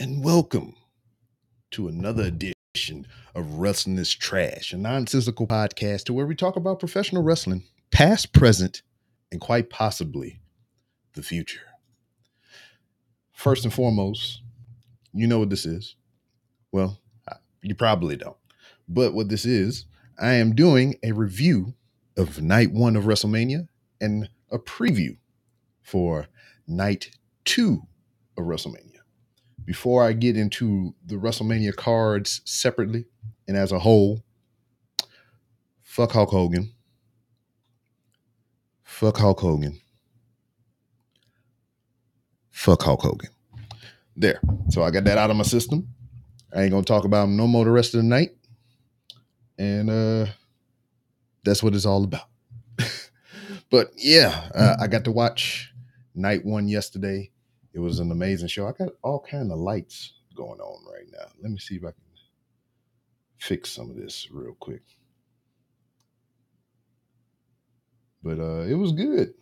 and welcome to another edition of Wrestling is Trash, a nonsensical podcast to where we talk about professional wrestling, past, present, and quite possibly the future. First and foremost, you know what this is. Well, you probably don't. But what this is, I am doing a review of night one of WrestleMania and a preview for night two of WrestleMania. Before I get into the WrestleMania cards separately and as a whole, fuck Hulk Hogan. Fuck Hulk Hogan. Fuck Hulk Hogan. There. So I got that out of my system. I ain't gonna talk about him no more the rest of the night. And uh that's what it's all about. but yeah, uh, I got to watch night one yesterday. It was an amazing show. I got all kind of lights going on right now. Let me see if I can fix some of this real quick. But uh it was good.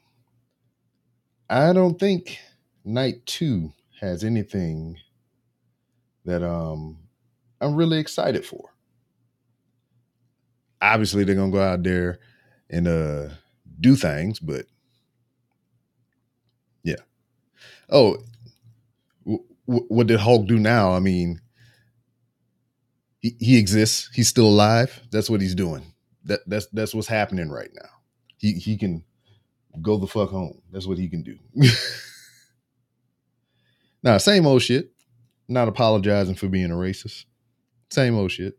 I don't think night two has anything that um I'm really excited for. Obviously, they're gonna go out there and uh do things, but yeah. Oh, w- w- what did Hulk do now? I mean, he, he exists. He's still alive. That's what he's doing. That that's that's what's happening right now. He he can go the fuck home. That's what he can do. now, same old shit. Not apologizing for being a racist. Same old shit.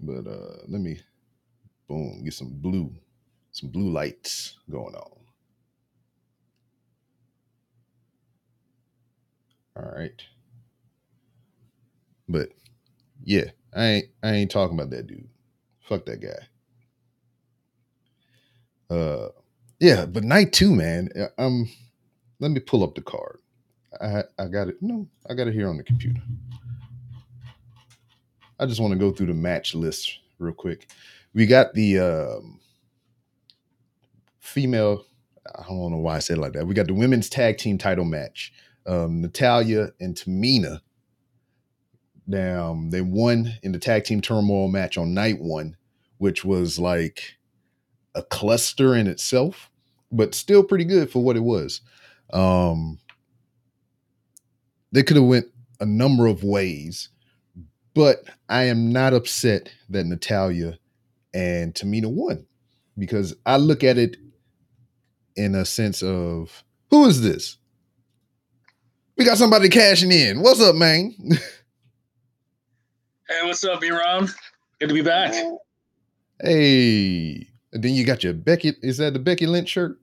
But uh let me boom, get some blue, some blue lights going on. All right. But yeah, I ain't I ain't talking about that dude. Fuck that guy. Uh yeah, but night two, man. uh, Um let me pull up the card. I I got it. No, I got it here on the computer. I just want to go through the match list real quick. We got the um, female. I don't know why I said it like that. We got the women's tag team title match. Um, Natalya and Tamina. Now they won in the tag team turmoil match on night one, which was like a cluster in itself, but still pretty good for what it was. Um, they could have went a number of ways but I am not upset that Natalya and Tamina won because I look at it in a sense of who is this? We got somebody cashing in. What's up, man? Hey, what's up, B-Ron? Good to be back. hey. And then you got your Becky. Is that the Becky Lynch shirt?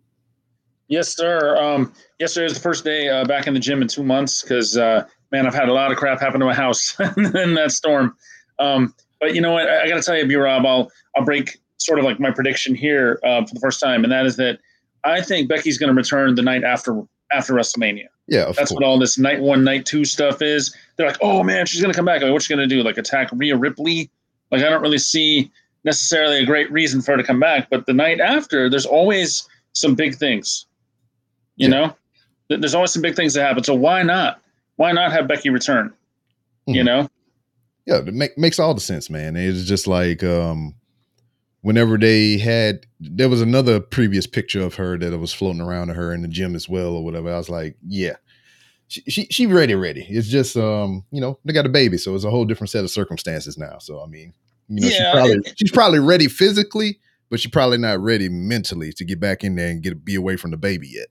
Yes, sir. Um, yesterday was the first day uh, back in the gym in two months because, uh, man, I've had a lot of crap happen to my house in that storm. Um, but you know what? I, I got to tell you, B-Rob, I'll I'll break sort of like my prediction here uh, for the first time, and that is that I think Becky's going to return the night after after WrestleMania. Yeah, That's what all this night one, night two stuff is. They're like, oh man, she's gonna come back. Like, what's she gonna do? Like attack Rhea Ripley? Like, I don't really see necessarily a great reason for her to come back. But the night after, there's always some big things. You Yeah. know, there's always some big things that happen. So why not? Why not have Becky return? You Mhm. know, Yeah, it make, makes all the sense, man. It's just like um, whenever they had, there was another previous picture of her that was floating around of her in the gym as well, or whatever. I was like, yeah, she she, she ready, ready. It's just um, you know, they got a baby, so it's a whole different set of circumstances now. So I mean, you know, she Yeah, probably she's probably ready physically, but she's probably not ready mentally to get back in there and get be away from the baby yet.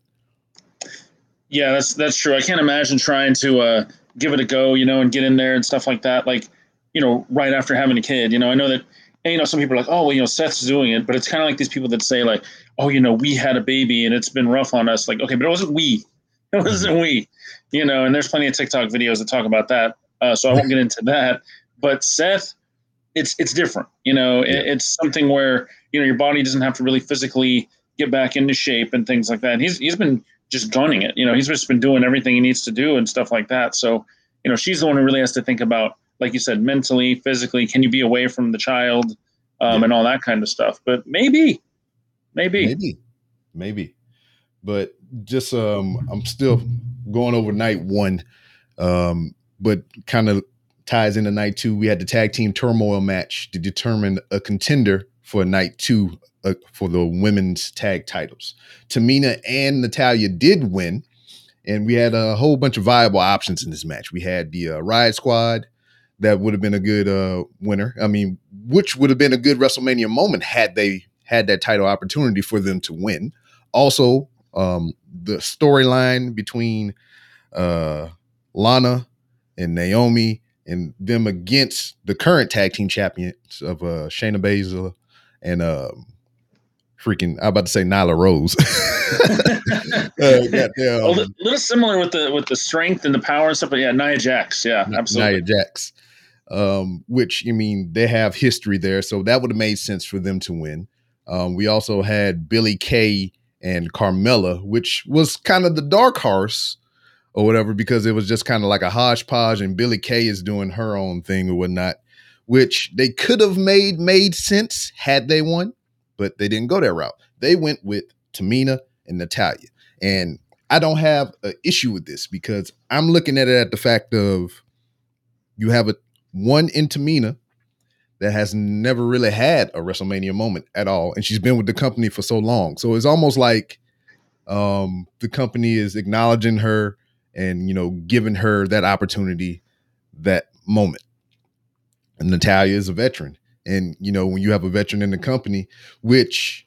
Yeah, that's that's true. I can't imagine trying to uh, give it a go, you know, and get in there and stuff like that. Like, you know, right after having a kid. You know, I know that, and, you know, some people are like, oh, well, you know, Seth's doing it, but it's kind of like these people that say like, oh, you know, we had a baby and it's been rough on us. Like, okay, but it wasn't we. It wasn't we. You know, and there's plenty of TikTok videos that talk about that. Uh, so I won't get into that. But Seth, it's it's different. You know, it, Yeah. it's something where you know your body doesn't have to really physically get back into shape and things like that. And he's he's been just gunning it. You know, he's just been doing everything he needs to do and stuff like that. So, you know, she's the one who really has to think about, like you said, mentally, physically, can you be away from the child, um, Yeah. and all that kind of stuff. But maybe, maybe, Maybe, maybe, but just um, I'm still going over night one, um, but kind of ties into night two. We had the tag team turmoil match to determine a contender for night two uh, for the women's tag titles. Tamina and Natalya did win, and we had a whole bunch of viable options in this match. We had the uh, Riot Squad that would have been a good uh, winner. I mean, which would have been a good WrestleMania moment had they had that title opportunity for them to win. Also, um, the storyline between uh, Lana and Naomi and them against the current tag team champions of uh, Shayna Baszler and um, freaking I'm about to say Nyla Rose. uh, a little similar with the with the strength and the power and stuff, but yeah, Nia Jax, yeah, absolutely. Nia Jax, um, which I mean they have history there, so that would have made sense for them to win. Um, we also had Billie Kay and Carmella, which was kind of the dark horse or whatever, because it was just kind of like a hodgepodge, and Billie Kay is doing her own thing or whatnot, which they could have made made sense had they won, but they didn't go that route. They went with Tamina and Natalya, And I don't have an issue with this because I'm looking at it at the fact of you have a one in Tamina that has never really had a WrestleMania moment at all, and she's been with the company for so long. So it's almost like um, the company is acknowledging her and you know giving her that opportunity, that moment. And Natalya is a veteran, and you know when you have a veteran in the company, which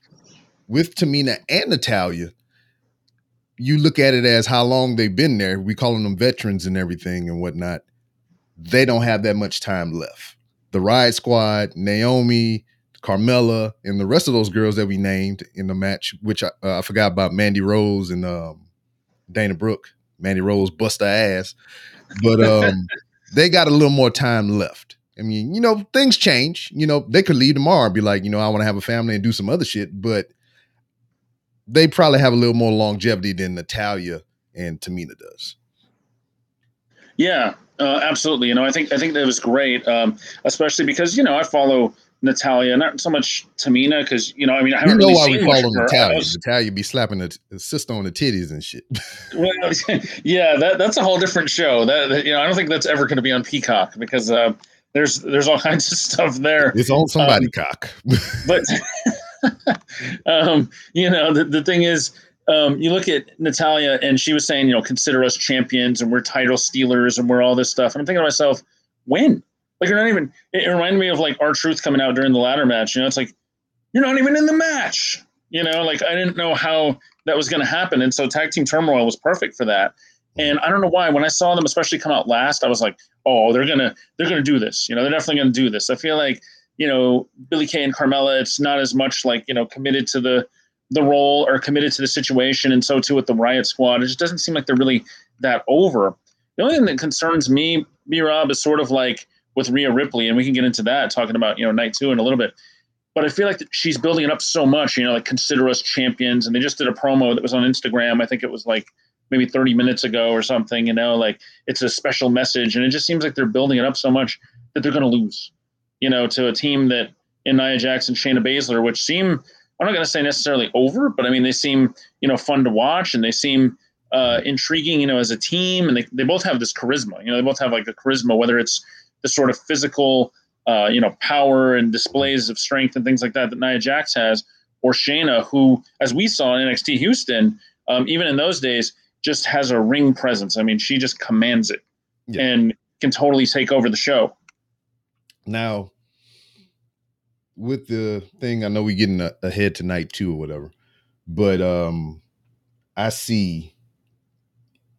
with Tamina and Natalya, you look at it as how long they've been there. We calling them veterans and everything and whatnot. They don't have that much time left. The Riot Squad, Naomi, Carmella, and the rest of those girls that we named in the match, which I, uh, I forgot about Mandy Rose and um, Dana Brooke. Mandy Rose bust her ass, but um, they got a little more time left. I mean, you know, things change. You know, they could leave tomorrow and be like, you know, I want to have a family and do some other shit, but they probably have a little more longevity than Natalya and Tamina does. Yeah, uh, absolutely. You know, I think I think that was great, um, especially because you know I follow Natalya, not so much Tamina, because you know, I mean, I haven't you know really why we follow Natalya. Natalya be slapping the, the sister on the titties and shit. well, yeah, that that's a whole different show. That, that you know, I don't think that's ever going to be on Peacock because uh, there's there's all kinds of stuff there. It's on somebody um, cock. but um, you know, the, the thing is, um, you look at Natalya and she was saying, you know, consider us champions and we're title stealers and we're all this stuff. And I'm thinking to myself, when? Like, you're not even, it, it reminded me of like R-Truth coming out during the ladder match. You know, it's like, you're not even in the match. You know, like I didn't know how that was going to happen. And so tag team turmoil was perfect for that. And I don't know why, when I saw them, especially come out last, I was like, oh, they're to, they're to do this. You know, they're definitely to do this. I feel like, you know, Billie Kay and Carmella, it's not as much like, you know, committed to the the role or committed to the situation. And so too with the Riot Squad. It just doesn't seem like they're really that over. The only thing that concerns me, B Rob, is sort of like with Rhea Ripley, and we can get into that talking about, you know, night two in a little bit. But I feel like she's building it up so much, you know, like consider us champions. And they just did a promo that was on Instagram. I think it was like maybe 30 minutes ago or something, you know, like it's a special message. And it just seems like they're building it up so much that they're going to lose you know, to a team that in Nia Jackson, Shayna Baszler, which seem I'm not going to say necessarily over, but I mean they seem you know fun to watch and they seem uh, intriguing, you know, as a team, and they they both have this charisma. You know, they both have like the charisma, whether it's the sort of physical, uh, you know, power and displays of strength and things like that that Nia Jax has, or Shayna, who, as we saw in NXT Houston, um, even in those days, just has a ring presence. I mean, she just commands it yeah. and can totally take over the show. Now, with the thing, I know we're getting a, ahead tonight too, or whatever, but um, I see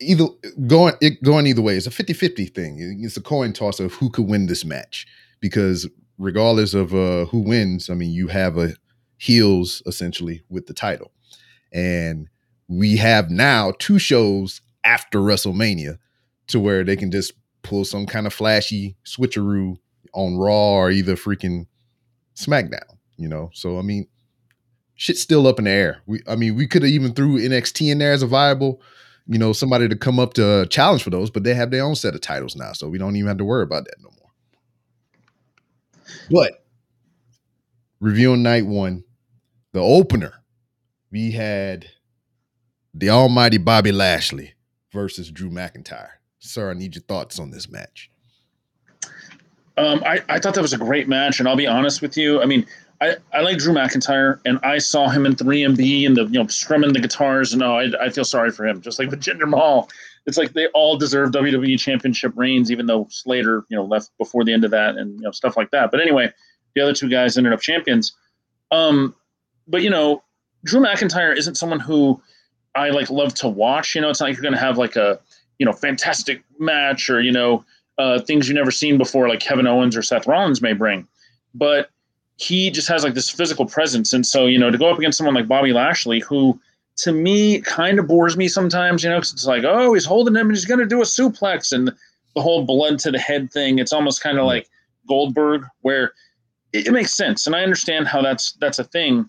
either going it going either way. It's a 50-50 thing. It's a coin toss of who could win this match because regardless of uh, who wins, I mean, you have a heels essentially with the title, and we have now two shows after WrestleMania to where they can just pull some kind of flashy switcheroo on Raw or either freaking SmackDown, you know. So I mean, shit's still up in the air. We I mean, we could have even threw NXT in there as a viable, you know, somebody to come up to challenge for those, but they have their own set of titles now, so we don't even have to worry about that no more. But reviewing night one, the opener, we had the almighty Bobby Lashley versus Drew McIntyre. Sir, I need your thoughts on this match. Um, I, I thought that was a great match, and I'll be honest with you. I mean, I, I like Drew McIntyre, and I saw him in 3MB and the you know strumming the guitars, and oh, I, I feel sorry for him. Just like with Jinder Mahal, it's like they all deserve WWE Championship reigns, even though Slater you know left before the end of that, and you know stuff like that. But anyway, the other two guys ended up champions. Um, but you know, Drew McIntyre isn't someone who I like love to watch. You know, it's not like you're to have like a you know fantastic match or you know uh, things you've never seen before, like Kevin Owens or Seth Rollins may bring. But he just has like this physical presence. And so, you know, to go up against someone like Bobby Lashley, who to me kind of bores me sometimes, you know, because it's like, oh, he's holding him and he's going to do a suplex and the whole blood to the head thing. It's almost kind of like Goldberg, where it, it, makes sense. And I understand how that's that's a thing.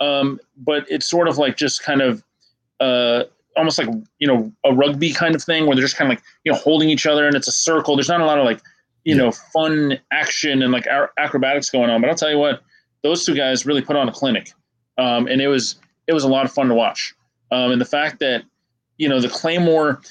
Um, but it's sort of like just kind of uh, almost like, you know, a rugby kind of thing where they're just kind of like, you know, holding each other and it's a circle. There's not a lot of like you yeah. know, fun action and like acrobatics going on. But I'll tell you what, those two guys really put on a clinic, um, and it was it was a lot of fun to watch. Um, and the fact that you know the Claymore,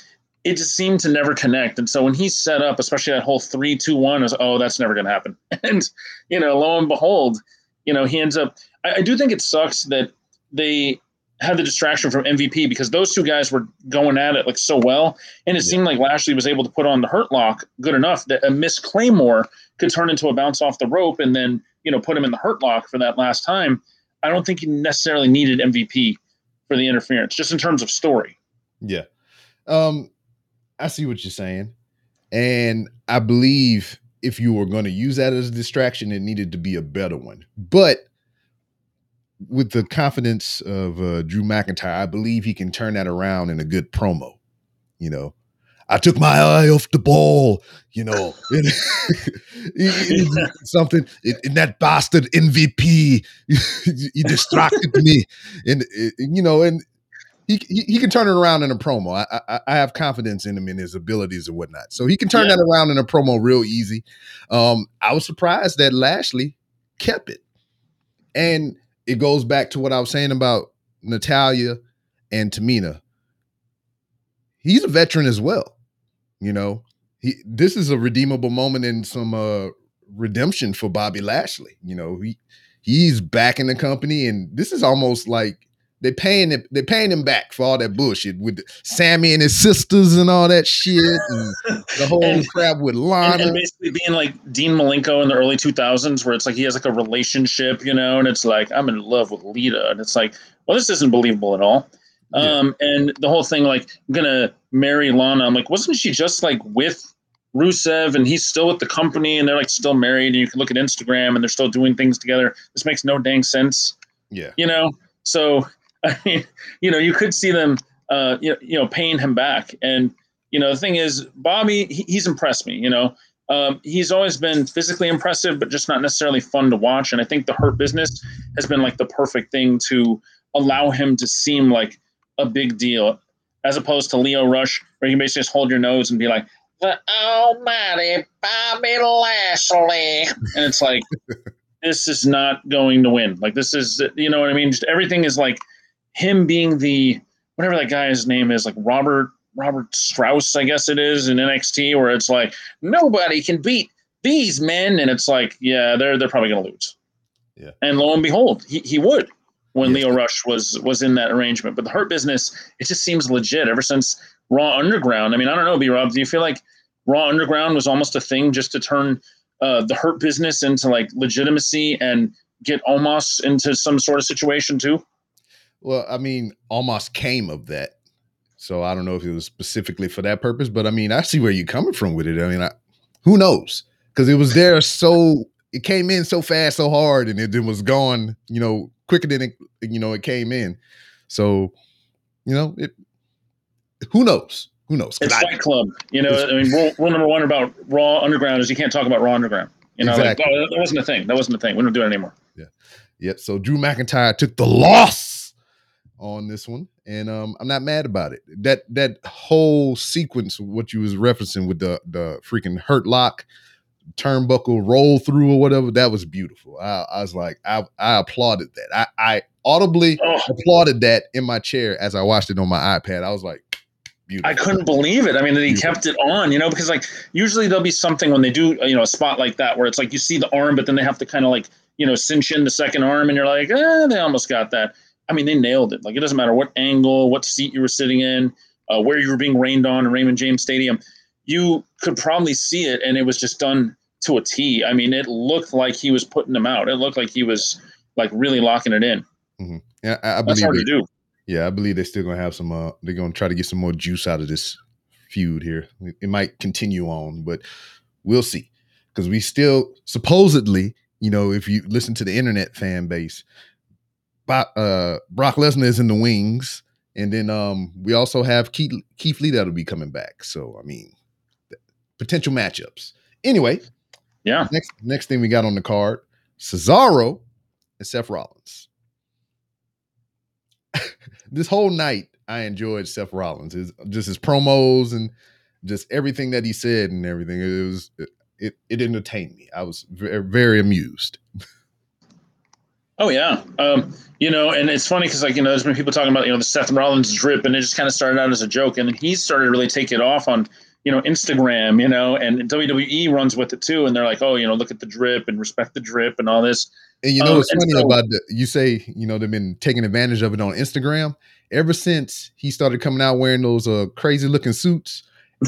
it just seemed to never connect. And so when he set up, especially that whole three two one, was oh that's never going to happen. And you know, lo and behold, you know he ends up. I, I do think it sucks that they had the distraction from MVP because those two guys were going at it like so well, and it yeah. seemed like Lashley was able to put on the hurt lock good enough that a miss Claymore could turn into a bounce off the rope and then you know put him in the hurt lock for that last time. I don't think he necessarily needed MVP for the interference, just in terms of story. Yeah, um, I see what you're saying, and I believe if you were going to use that as a distraction, it needed to be a better one, but with the confidence of uh, Drew McIntyre, I believe he can turn that around in a good promo. You know, I took my eye off the ball. You know, something. In that bastard MVP, he distracted me, and you know, and he, he, he can turn it around in a promo. I, I, I have confidence in him in his abilities and whatnot, so he can turn yeah. that around in a promo real easy. Um, I was surprised that Lashley kept it, and it goes back to what I was saying about Natalya and Tamina. He's a veteran as well. You know, he this is a redeemable moment and some uh redemption for Bobby Lashley. You know, he he's back in the company, and this is almost like they're paying it, they're paying him back for all that bullshit with Sammy and his sisters and all that shit and the whole and, crap with Lana. And, and, basically being like Dean Malenko in the early 2000s, where it's like he has like a relationship, you know, and it's like, I'm in love with Lita. And it's like, well, this isn't believable at all. Um, yeah. and the whole thing, like, I'm gonna marry Lana. I'm like, wasn't she just like with Rusev and he's still with the company and they're like still married and you can look at Instagram and they're still doing things together. This makes no dang sense. Yeah. You know? So I mean, you know, you could see them, uh, you know, you know, paying him back. And you know, the thing is, Bobby, he, he's impressed me. You know, um, he's always been physically impressive, but just not necessarily fun to watch. And I think the Hurt Business has been like the perfect thing to allow him to seem like a big deal, as opposed to Lio Rush, where you can basically just hold your nose and be like, "The Almighty Bobby Lashley," and it's like. this is not going to win. Like this is, you know what I mean? Just everything is like him being the whatever that guy's name is, like Robert Robert Strauss, I guess it is in NXT, where it's like nobody can beat these men, and it's like, yeah, they're they're probably gonna lose. Yeah. And lo and behold, he, he would when yes. Lio Rush was was in that arrangement. But the Hurt Business, it just seems legit ever since Raw Underground. I mean, I don't know, B Rob, do you feel like Raw Underground was almost a thing just to turn uh, the Hurt Business into like legitimacy and get Omos into some sort of situation too? Well, I mean, Omos came of that. So I don't know if it was specifically for that purpose, but I mean, I see where you're coming from with it. I mean, I, who knows? Because it was there so it came in so fast, so hard, and it, it was gone, you know, quicker than it, you know, it came in. So, you know, it. Who knows? Who knows? It's I, Fight Club. You know, I mean, rule, rule, number one about Raw Underground is you can't talk about Raw Underground. You know, exactly. like, oh, that wasn't a thing. That wasn't a thing. We don't do it anymore. Yeah. Yep. So Drew McIntyre took the loss on this one, and um, I'm not mad about it. That that whole sequence, what you was referencing with the the freaking hurt lock, turnbuckle roll through or whatever, that was beautiful. I, I was like, I I applauded that. I I audibly oh. applauded that in my chair as I watched it on my iPad. I was like, I couldn't believe it. I mean, that he kept it on, you know, because like usually there'll be something when they do, you know, a spot like that where it's like you see the arm, but then they have to kind of like, you know, cinch in the second arm and you're like, eh, they almost got that. I mean, they nailed it. Like it doesn't matter what angle, what seat you were sitting in, uh, where you were being rained on in Raymond James Stadium. You could probably see it, and it was just done to a T. I mean, it looked like he was putting them out. It looked like he was like really locking it in. Mm-hmm. Yeah, I, I That's believe to do. Yeah, I believe they're still gonna have some. Uh, they're gonna try to get some more juice out of this feud here. It might continue on, but we'll see. Because we still supposedly, you know, if you listen to the internet fan base, uh, Brock Lesnar is in the wings, and then um, we also have Keith, Keith Lee that'll be coming back. So I mean, potential matchups. Anyway, Yeah. next next thing we got on the card: Cesaro and Seth Rollins. this whole night, I enjoyed Seth Rollins. His just his promos and just everything that he said and everything. It was it it entertained me. I was very, very amused. Oh yeah, um, you know, and it's funny because like you know, there's been people talking about you know the Seth Rollins drip, and it just kind of started out as a joke, and then he started to really take it off on you know Instagram, you know, and WWE runs with it too, and they're like, oh, you know, look at the drip and respect the drip and all this. And you know Um, what's funny so- about the you say, you know, they've been taking advantage of it on Instagram. Ever since he started coming out wearing those uh crazy looking suits,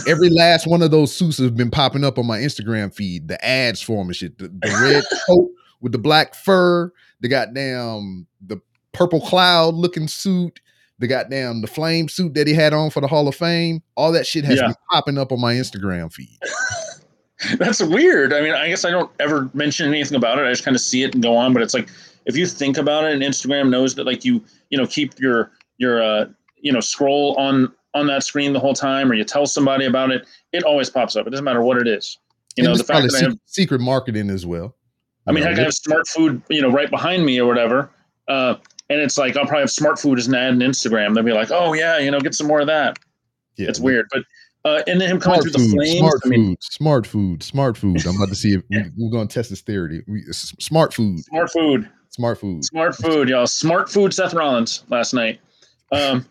every last one of those suits has been popping up on my Instagram feed. The ads for him and shit. The, the red coat with the black fur, the goddamn the purple cloud looking suit, the goddamn the flame suit that he had on for the Hall of Fame. All that shit has Yeah. been popping up on my Instagram feed. That's weird. I mean, I guess I don't ever mention anything about it. I just kind of see it and go on. But it's like if you think about it, and Instagram knows that like you you know keep your your uh you know scroll on on that screen the whole time, or you tell somebody about it, it always pops up. It doesn't matter what it is. You And know, the fact that I have secret marketing as well. I mean, heck, I have smart food, you know, right behind me or whatever. Uh, and it's like I'll probably have smart food as an ad on Instagram. They'll be like, "Oh yeah, you know, get some more of that." yeah, it's weird, but uh, and then him coming Smart through food, the flames. smart I mean, food, smart food, smart food. I'm about to see if we, we're going to test this theory. We, smart food, smart food, smart food. smart food, y'all. Smart food. Seth Rollins last night. Um,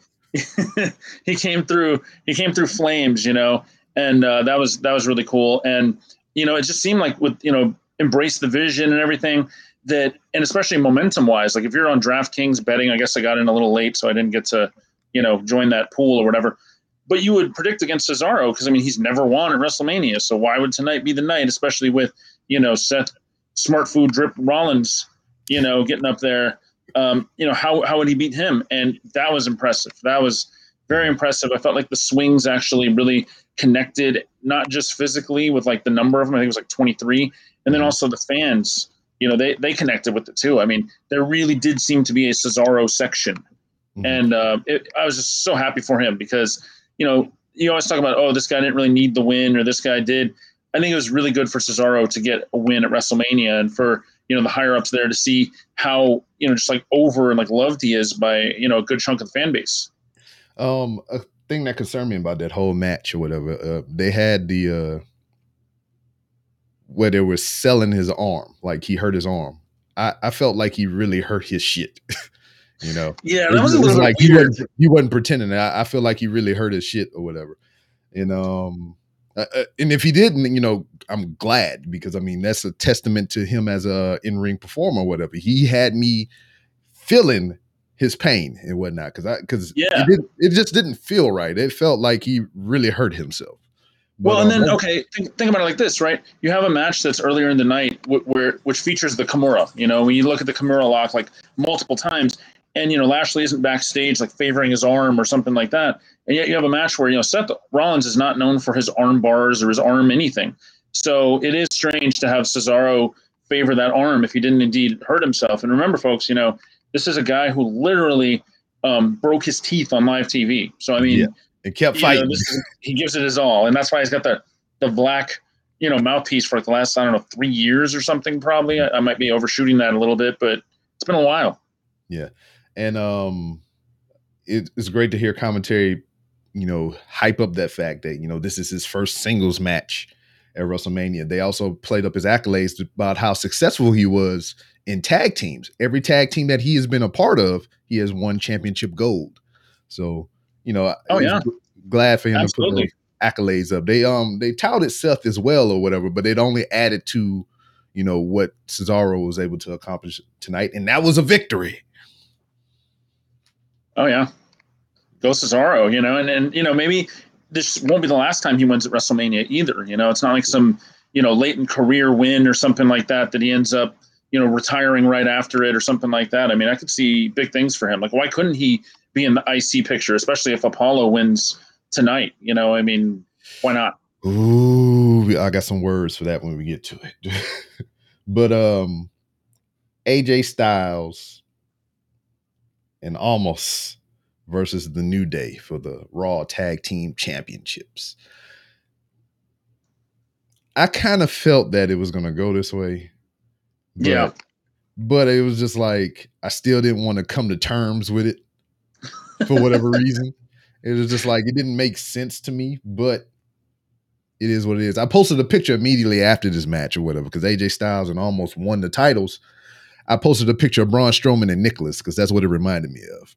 he came through. He came through flames, you know, and uh, that was that was really cool. And you know, it just seemed like with you know, embrace the vision and everything that, and especially momentum wise, like if you're on DraftKings betting, I guess I got in a little late, so I didn't get to, you know, join that pool or whatever. But you would predict against Cesaro because I mean he's never won at WrestleMania, so why would tonight be the night? Especially with you know Seth Smart Food Drip Rollins, you know, getting up there. Um, you know how how would he beat him? And that was impressive. That was very impressive. I felt like the swings actually really connected, not just physically with like the number of them. I think it was like 23, and then also the fans. You know, they they connected with it too. I mean, there really did seem to be a Cesaro section, Mhm. and uh, it, I was just so happy for him because you know you always talk about oh this guy didn't really need the win or this guy did. I think it was really good for Cesaro to get a win at WrestleMania and for you know the higher ups there to see how you know just like over and like loved he is by you know a good chunk of the fan base. Um, a thing that concerned me about that whole match or whatever, uh, they had the uh, where they were selling his arm, like he hurt his arm. I, I felt like he really hurt his shit. you know, Yeah, It that was a it little like he wasn't he wasn't pretending. I, I feel like he really hurt his shit or whatever. And um, uh, uh, and if he didn't, you know, I'm glad because I mean that's a testament to him as a in ring performer or whatever. He had me feeling his pain and whatnot because I because Yeah. it, it just didn't feel right. It felt like he really hurt himself. But, Well, and um, then okay, think, think about it like this, right? You have a match that's earlier in the night wh- where which features the Kimura. You know, when you look at the Kimura lock like multiple times, and you know Lashley isn't backstage like favoring his arm or something like that, and yet you have a match where you know Seth Rollins is not known for his arm bars or his arm anything. So it is strange to have Cesaro favor that arm if he didn't indeed hurt himself. And remember, folks, you know this is a guy who literally um, broke his teeth on live TV. So I mean. Yeah. And kept know, fighting. this is- he gives it his all, and that's why he's got the the black, you know, mouthpiece for like the last I don't know three years or something. Probably I, I might be overshooting that a little bit, but it's been a while. Yeah, and um it, it's great to hear commentary you know hype up that fact that you know this is his first singles match at WrestleMania. They also played up his accolades about how successful he was in tag teams. Every tag team that he has been a part of, he has won championship gold. So you know, Oh, yeah. glad for him to put those accolades up. They um they touted Seth as well or whatever, but it only added to you know what Cesaro was able to accomplish tonight, and that was a victory. Oh yeah, go Cesaro. You know, and and you know maybe this won't be the last time he wins at WrestleMania either. You know, it's not like some you know late in career win or something like that that he ends up you know retiring right after it or something like that. I mean, I could see big things for him. Like, why couldn't he be in the IC picture, especially if Apollo wins tonight? You know, I mean, why not? Ooh, I got some words for that when we get to it. but um AJ Styles and Omos versus the New Day for the Raw Tag Team Championships. I kind of felt that it was going to go this way. but- Yeah. But it was just like I still didn't want to come to terms with it for whatever reason. It was just like it didn't make sense to me, but it is what it is. I posted a picture immediately after this match or whatever because AJ Styles and Omos won the titles. I posted a picture of Braun Strowman and Nicholas because that's what it reminded me of.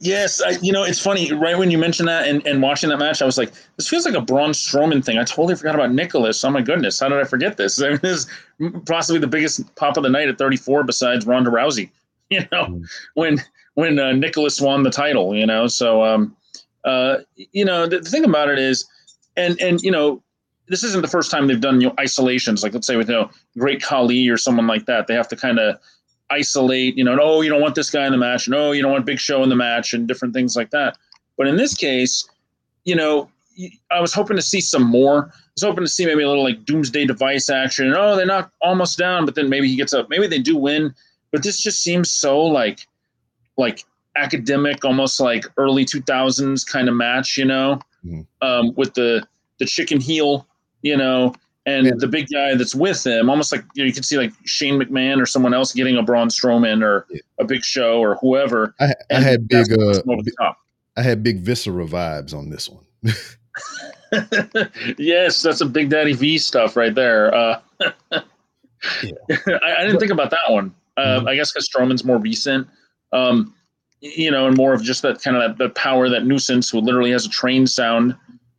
Yes, I, you know it's funny. Right when you mentioned that and, and watching that match, I was like, "This feels like a Braun Strowman thing." I totally forgot about Nicholas. Oh my goodness, how did I forget this? I mean, this is possibly the biggest pop of the night at 34, besides Ronda Rousey. You know, Mm. when when uh, Nicholas won the title. You know, so um, uh, you know the, the thing about it is, and and you know, this isn't the first time they've done you know isolations. Like let's say with you know Great Khali or someone like that, they have to kind of isolate, you know, and, oh, you don't want this guy in the match, and oh, you don't want Big Show in the match, and different things like that. But in this case, you know, I was hoping to see some more. I was hoping to see maybe a little like Doomsday Device action. Oh, they're not almost down, but then maybe he gets up. Maybe they do win, but this just seems so like, like academic, almost like early two thousands kind of match, you know, Mhm. um, with the the chicken heel, you know, and Yeah. the big guy that's with him, almost like you, know, you can see like Shane McMahon or someone else getting a Braun Strowman or Yeah. a Big Show or whoever. I, I had big uh over the top. I had big Viscera vibes on this one. yes, that's a Big Daddy V stuff right there. Uh, Yeah. I, I didn't think about that one. Uh, Mhm. I guess because Strowman's more recent, um, you know, and more of just that kind of that, power, that nuisance, who literally has a train sound,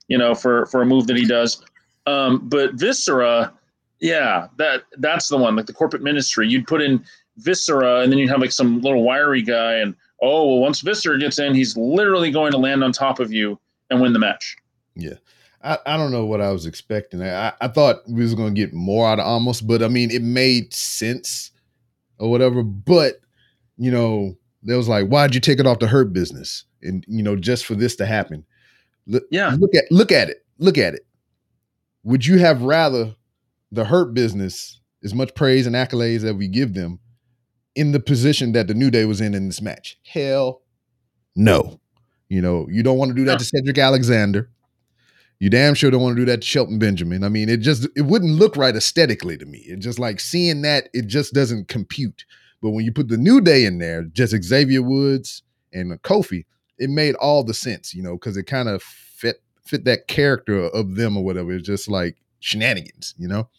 you know, for for a move that he does. Um, but Viscera, yeah, that that's the one. Like the corporate ministry, you'd put in Viscera, and then you'd have like some little wiry guy, and oh, well, once Viscera gets in, he's literally going to land on top of you and win the match. Yeah. I, I don't know what I was expecting. I, I thought we was gonna get more out of Omos, but I mean it made sense or whatever. But you know, there was like, why'd you take it off the hurt business? And you know, just for this to happen. Look, Yeah. look at look at it. Look at it. Would you have rather the hurt business as much praise and accolades that we give them in the position that the New Day was in in this match? Hell no. You know, you don't want to do that No. to Cedric Alexander. You damn sure don't want to do that to Shelton Benjamin. I mean, it just it wouldn't look right aesthetically to me. It just like seeing that, it just doesn't compute. But when you put the New Day in there, just Xavier Woods and Kofi, it made all the sense, you know, because it kind of fit fit that character of them or whatever. It's just like shenanigans, you know.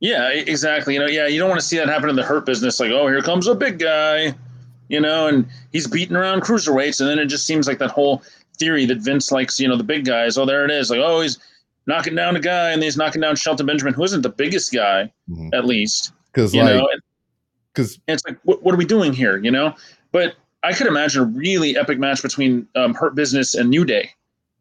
Yeah, exactly. You know, yeah, you don't want to see that happen in the hurt business. Like, oh, here comes a big guy, you know, and he's beating around cruiserweights, and then it just seems like that whole theory that Vince likes, you know, the big guys. Oh, there it is. Like, oh, he's knocking down a guy, and he's knocking down Shelton Benjamin, who isn't the biggest guy, mm-hmm. at least, Because you like, know. And, because it's like, what, what are we doing here, you know? But I could imagine a really epic match between um, Hurt Business and New Day.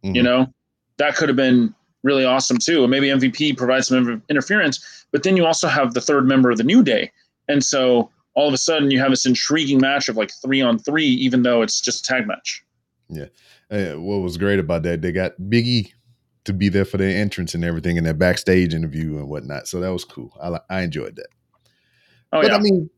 Mm-hmm. You know, that could have been really awesome too. And maybe MVP provides some interference, but then you also have the third member of the New Day. And so all of a sudden you have this intriguing match of like three on three, even though it's just a tag match. Uh, what was great about that, they got Biggie to be there for their entrance and everything in their backstage interview and whatnot. So that was cool. I I enjoyed that. Oh, but yeah. I mean,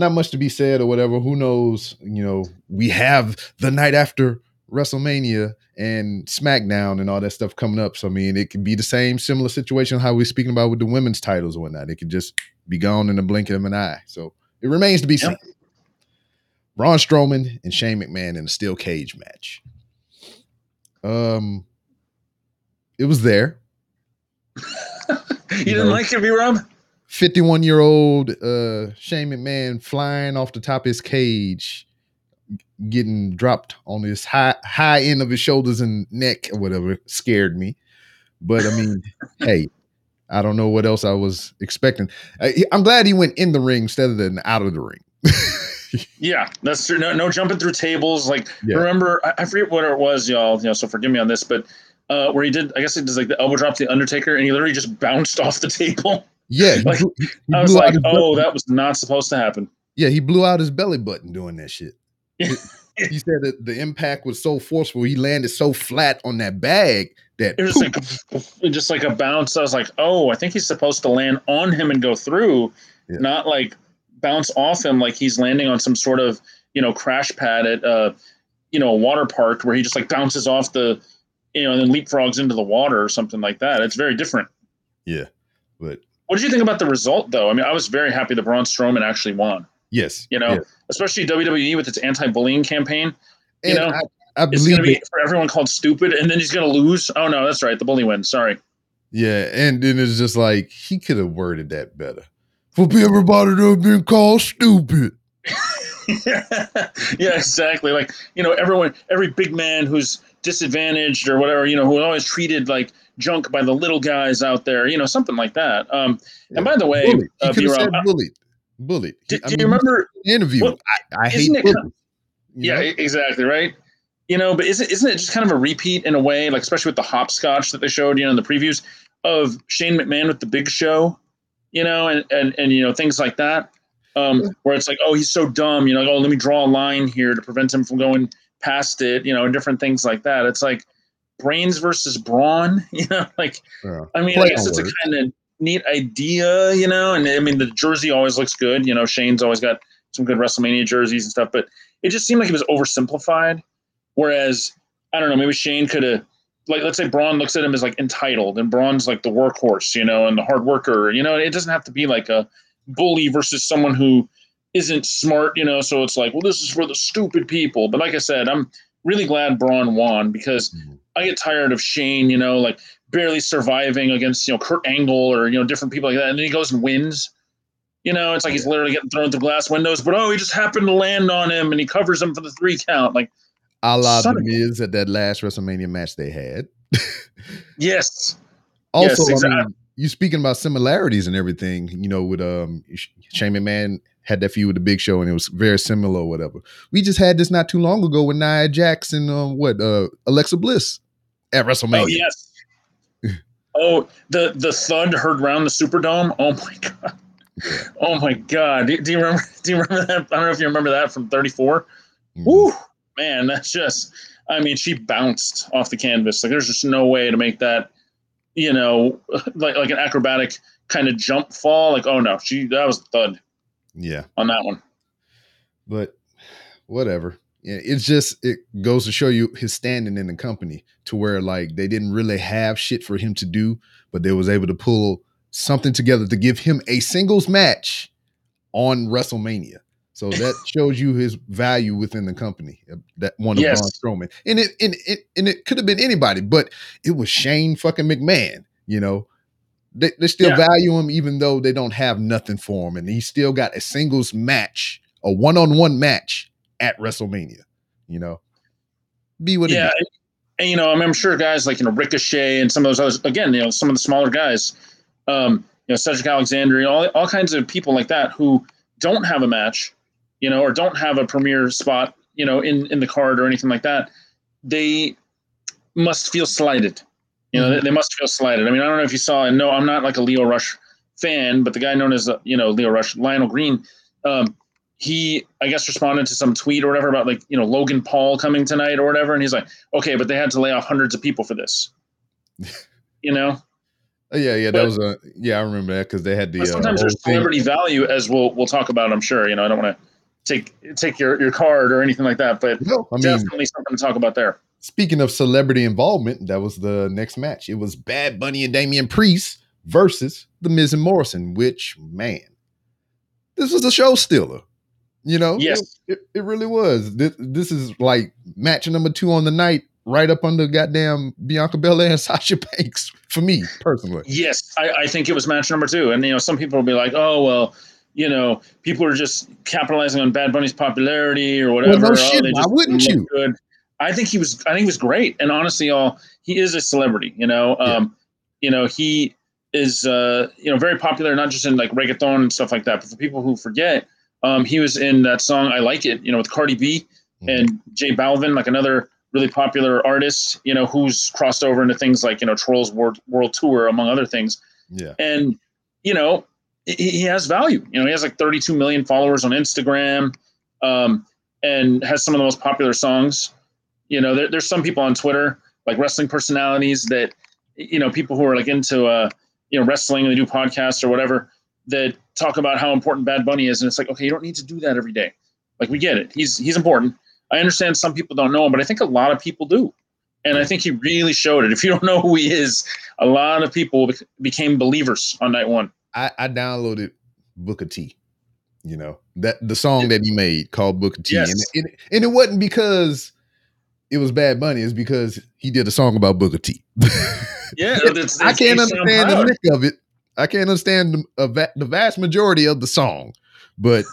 not much to be said or whatever. Who knows? You know, we have the night after WrestleMania and SmackDown and all that stuff coming up. So I mean, it could be the same similar situation how we're speaking about with the women's titles or whatnot. It could just be gone in the blink of an eye. So it remains to be Yep. seen. Braun Strowman and Shane McMahon in a steel cage match. Um, it was there. you didn't know. like it, B Rob? 51 year old uh Shane McMahon flying off the top of his cage, getting dropped on his high high end of his shoulders and neck or whatever scared me. But I mean, hey, I don't know what else I was expecting. I, I'm glad he went in the ring instead of than out of the ring. yeah, that's true. No, no jumping through tables. Like Yeah. remember, I, I forget what it was, y'all. You know, so forgive me on this, but uh, where he did, I guess he does like the elbow drop to the Undertaker, and he literally just bounced off the table. Yeah, he Like, blew- he I was like, oh, belly- that was not supposed to happen. yeah, he blew out his belly button doing that shit. He said that the impact was so forceful, he landed so flat on that bag that It was like just like a bounce. I was like, oh, I think he's supposed to land on him and go through, Yeah. not like bounce off him like he's landing on some sort of you know crash pad at uh you know a water park where he just like bounces off the you know and then leapfrogs into the water or something like that. It's very different. yeah, but What did you think about the result though? I mean, I was very happy that Braun Strowman actually won. yes, You know, yeah. especially WWE with its anti-bullying campaign. You And know, I, I It's going to be for everyone called stupid, and then he's going to lose. Oh no, that's right, the bully wins. Sorry. Yeah, and then it's just like he could have worded that better. For everybody that have been called stupid. yeah, exactly. Like you know, everyone, every big man who's disadvantaged or whatever, you know, who always treated like junk by the little guys out there, you know, something like that. Um, and by the way, bullied. Uh, said bullied. Bullied. He- do, do you remember? the interview? Well, I, I hate it bullies. kind you Yeah, know? exactly. Right. You know, but isn't isn't it just kind of a repeat in a way, like especially with the hopscotch that they showed, you know, in the previews of Shane McMahon with the Big Show, you know, and and and you know things like that, um, where it's like, oh, he's so dumb, you know, oh, let me draw a line here to prevent him from going past it, you know, and different things like that. It's like brains versus brawn, you know, like Yeah. I mean, Play I guess it's a kind of neat idea, you know, and I mean the jersey always looks good, you know, Shane's always got some good WrestleMania jerseys and stuff, but it just seemed like it was oversimplified. Whereas I don't know, maybe Shane could have like let's say Braun looks at him as like entitled and Braun's like the workhorse, you know, and the hard worker. You know, it doesn't have to be like a bully versus someone who isn't smart, you know, so it's like, well, this is for the stupid people. But like I said, I'm really glad Braun won because Mhm. I get tired of Shane, you know, like barely surviving against, you know, Kurt Angle or, you know, different people like that. And then he goes and wins. You know, it's like he's literally getting thrown through glass windows, but oh, he just happened to land on him and he covers him for the three count. Like, A la the Miz at that last WrestleMania match they had. yes. Also, I exact- mean, you speaking about similarities and everything, you know, with um Sh- Shane McMahon had that feud with the Big Show, and it was very similar or whatever. We just had this not too long ago with Nia Jax and um, what uh Alexa Bliss at WrestleMania. Oh yes. oh, the the thud heard round the Superdome. Oh my god. Oh my god. Do, do you remember? Do you remember that? I don't know if you remember that from '34. Mhm. Woo, man, that's just. I mean, she bounced off the canvas. Like, there's just no way to make that, you know, like like an acrobatic kind of jump fall. Like, oh no, she that was thud Yeah, on that one. but whatever. It's just it goes to show you his standing in the company to where like they didn't really have shit for him to do, but they was able to pull something together to give him a singles match on WrestleMania. So that shows you his value within the company. uh, That one of Yes. Braun Strowman, and it and it and it could have been anybody, but it was Shane fucking McMahon. You know, they they still Yeah. value him even though they don't have nothing for him, and he still got a singles match, a one on one match at WrestleMania. You know, be what yeah, it and, you know, I mean, I'm sure guys like you know Ricochet and some of those others. Again, you know, some of the smaller guys, um, you know, Cedric Alexander, you know, all all kinds of people like that who don't have a match, you know, or don't have a premier spot, you know, in in the card or anything like that. They must feel slighted. You know, they, they must feel slighted. I mean, I don't know if you saw, and no, I'm not like a Lio Rush fan, but the guy known as uh, you know Lio Rush, Lionel Green, um, he I guess responded to some tweet or whatever about like you know Logan Paul coming tonight or whatever, and he's like, okay, but they had to lay off hundreds of people for this. you know, Oh, yeah, yeah, that But- was a yeah. I remember that because they had the uh, sometimes whole there's thing. celebrity value, as we'll we'll talk about. I'm sure. You know, I don't want to take take your your card or anything like that, but No, I mean, definitely something to talk about there. Speaking of celebrity involvement, that was the next match. It was Bad Bunny and Damian Priest versus The Miz and Morrison, which, man, this was a show stealer. You know? Yes. It, it, it really was. This, this is like match number two on the night, right up under goddamn Bianca Belair and Sasha Banks for me personally. Yes, I, I think it was match number two, and you know, some people will be like, "Oh well, you know, people are just capitalizing on Bad Bunny's popularity or whatever. Well, no Oh, shit. Why wouldn't you? Good. I think he was. I think he was great. And honestly, y'all, he is a celebrity. You know, Yeah. um, you know, he is, uh, you know, very popular, not just in like reggaeton and stuff like that, but for people who forget, um, he was in that song "I Like It," you know, with Cardi B Mhm. and J Balvin, like another really popular artist, you know, who's crossed over into things like you know Trolls World World Tour, among other things Yeah. and you know he, he has value you know he has like 32 million followers on instagram um, and has some of the most popular songs you know there, there's some people on twitter like wrestling personalities that you know people who are like into uh you know wrestling and they do podcasts or whatever that talk about how important bad bunny is. And it's like okay you don't need to do that every day. Like we get it. He's he's important. I understand some people don't know him but i think a lot of people do. And i think he really showed it. If you don't know who he is a lot of people bec- became believers on night one. I, I downloaded Booker T. You know that the song that he made called Booker T, Yes. and, and and it wasn't because it was Bad Bunny. is because he did a song about Booker T. Yeah, I can't understand the lick of it. I can't understand the, a va- the vast majority of the song, but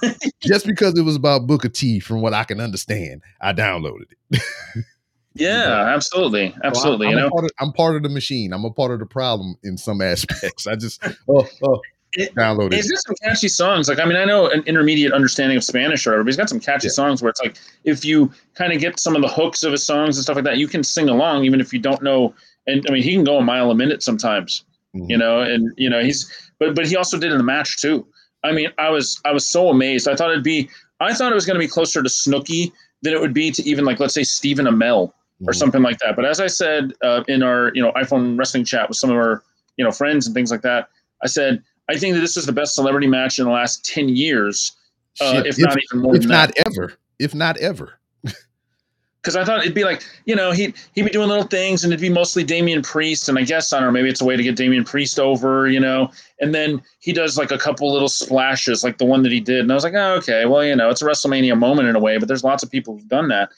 just because it was about Booker T, from what I can understand, I downloaded it. Yeah, absolutely, So absolutely. I'm, you know, part of, I'm part of the machine. I'm a part of the problem in some aspects. I just oh oh It- downloaded. he's got some catchy songs. Like, I mean, I know an intermediate understanding of Spanish or whatever, but he's got some catchy Yeah. songs where it's like if you kind of get some of the hooks of his songs and stuff like that, you can sing along even if you don't know. And I mean, he can go a mile a minute sometimes. Mhm. you know and you know he's but but he also did in the match too i mean i was i was so amazed i thought it'd be i thought it was going to be closer to Snooki than it would be to even like let's say stephen amell or Mhm. something like that but as i said uh, in our you know iphone wrestling chat with some of our you know friends and things like that i said i think that this is the best celebrity match in the last 10 years uh, Shit, if, not even more if than not that ever, if not ever. because I thought it'd be like, you know, he he'd be doing little things, and it'd be mostly Damian Priest, and I guess I don't know, maybe it's a way to get Damian Priest over, you know. And then he does like a couple little splashes, like the one that he did, and I was like, oh, okay, well, you know, it's a WrestleMania moment in a way, but there's lots of people who've done that.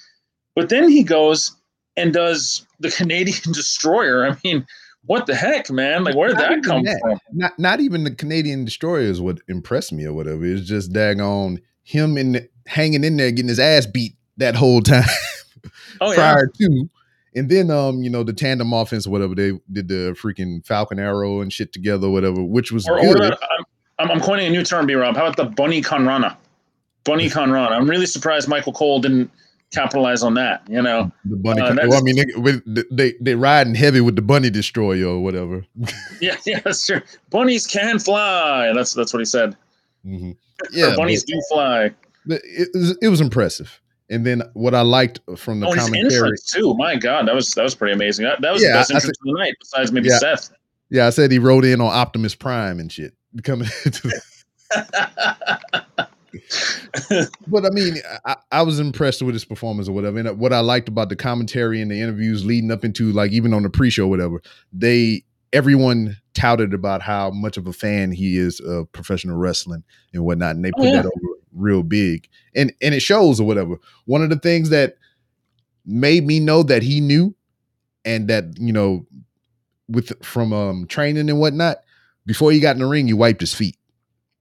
But then he goes and does the Canadian Destroyer. I mean, what the heck, man? Like, where did Not that come that. from? Not not even the Canadian destroyers would impress me or whatever. It's just daggone him in hanging in there getting his ass beat that whole time Oh yeah, prior to. And then um, you know, the tandem offense, or whatever, they did the freaking Falcon Arrow and shit together, whatever, which was or, or good. I'm, I'm, I'm coining a new term, B Rob. How about the Bunny Conrana? Bunny Conrana. I'm really surprised Michael Cole didn't capitalize on that. You know, the bunny. uh, well, I mean, they, they they riding heavy with the bunny destroyer or whatever. yeah, yeah, that's true. Bunnies can fly. That's that's what he said. Mhm. Yeah, bunnies do fly. it, was, it was impressive. And then what I liked from the Oh, his commentary, entrance too. My God, that was that was pretty amazing. That, that was Yeah, the best I entrance of the night, besides maybe Yeah. Seth. yeah, I said he rode in on Optimus Prime and shit. Coming into but I mean, I, I was impressed with his performance or whatever. And what I liked about the commentary and the interviews leading up into, like, even on the pre-show, whatever, they everyone touted about how much of a fan he is of professional wrestling and whatnot, and they Oh, put yeah. that over real big, and and it shows or whatever. One of the things that made me know that he knew, and that you know, with from um training and whatnot, before he got in the ring, he wiped his feet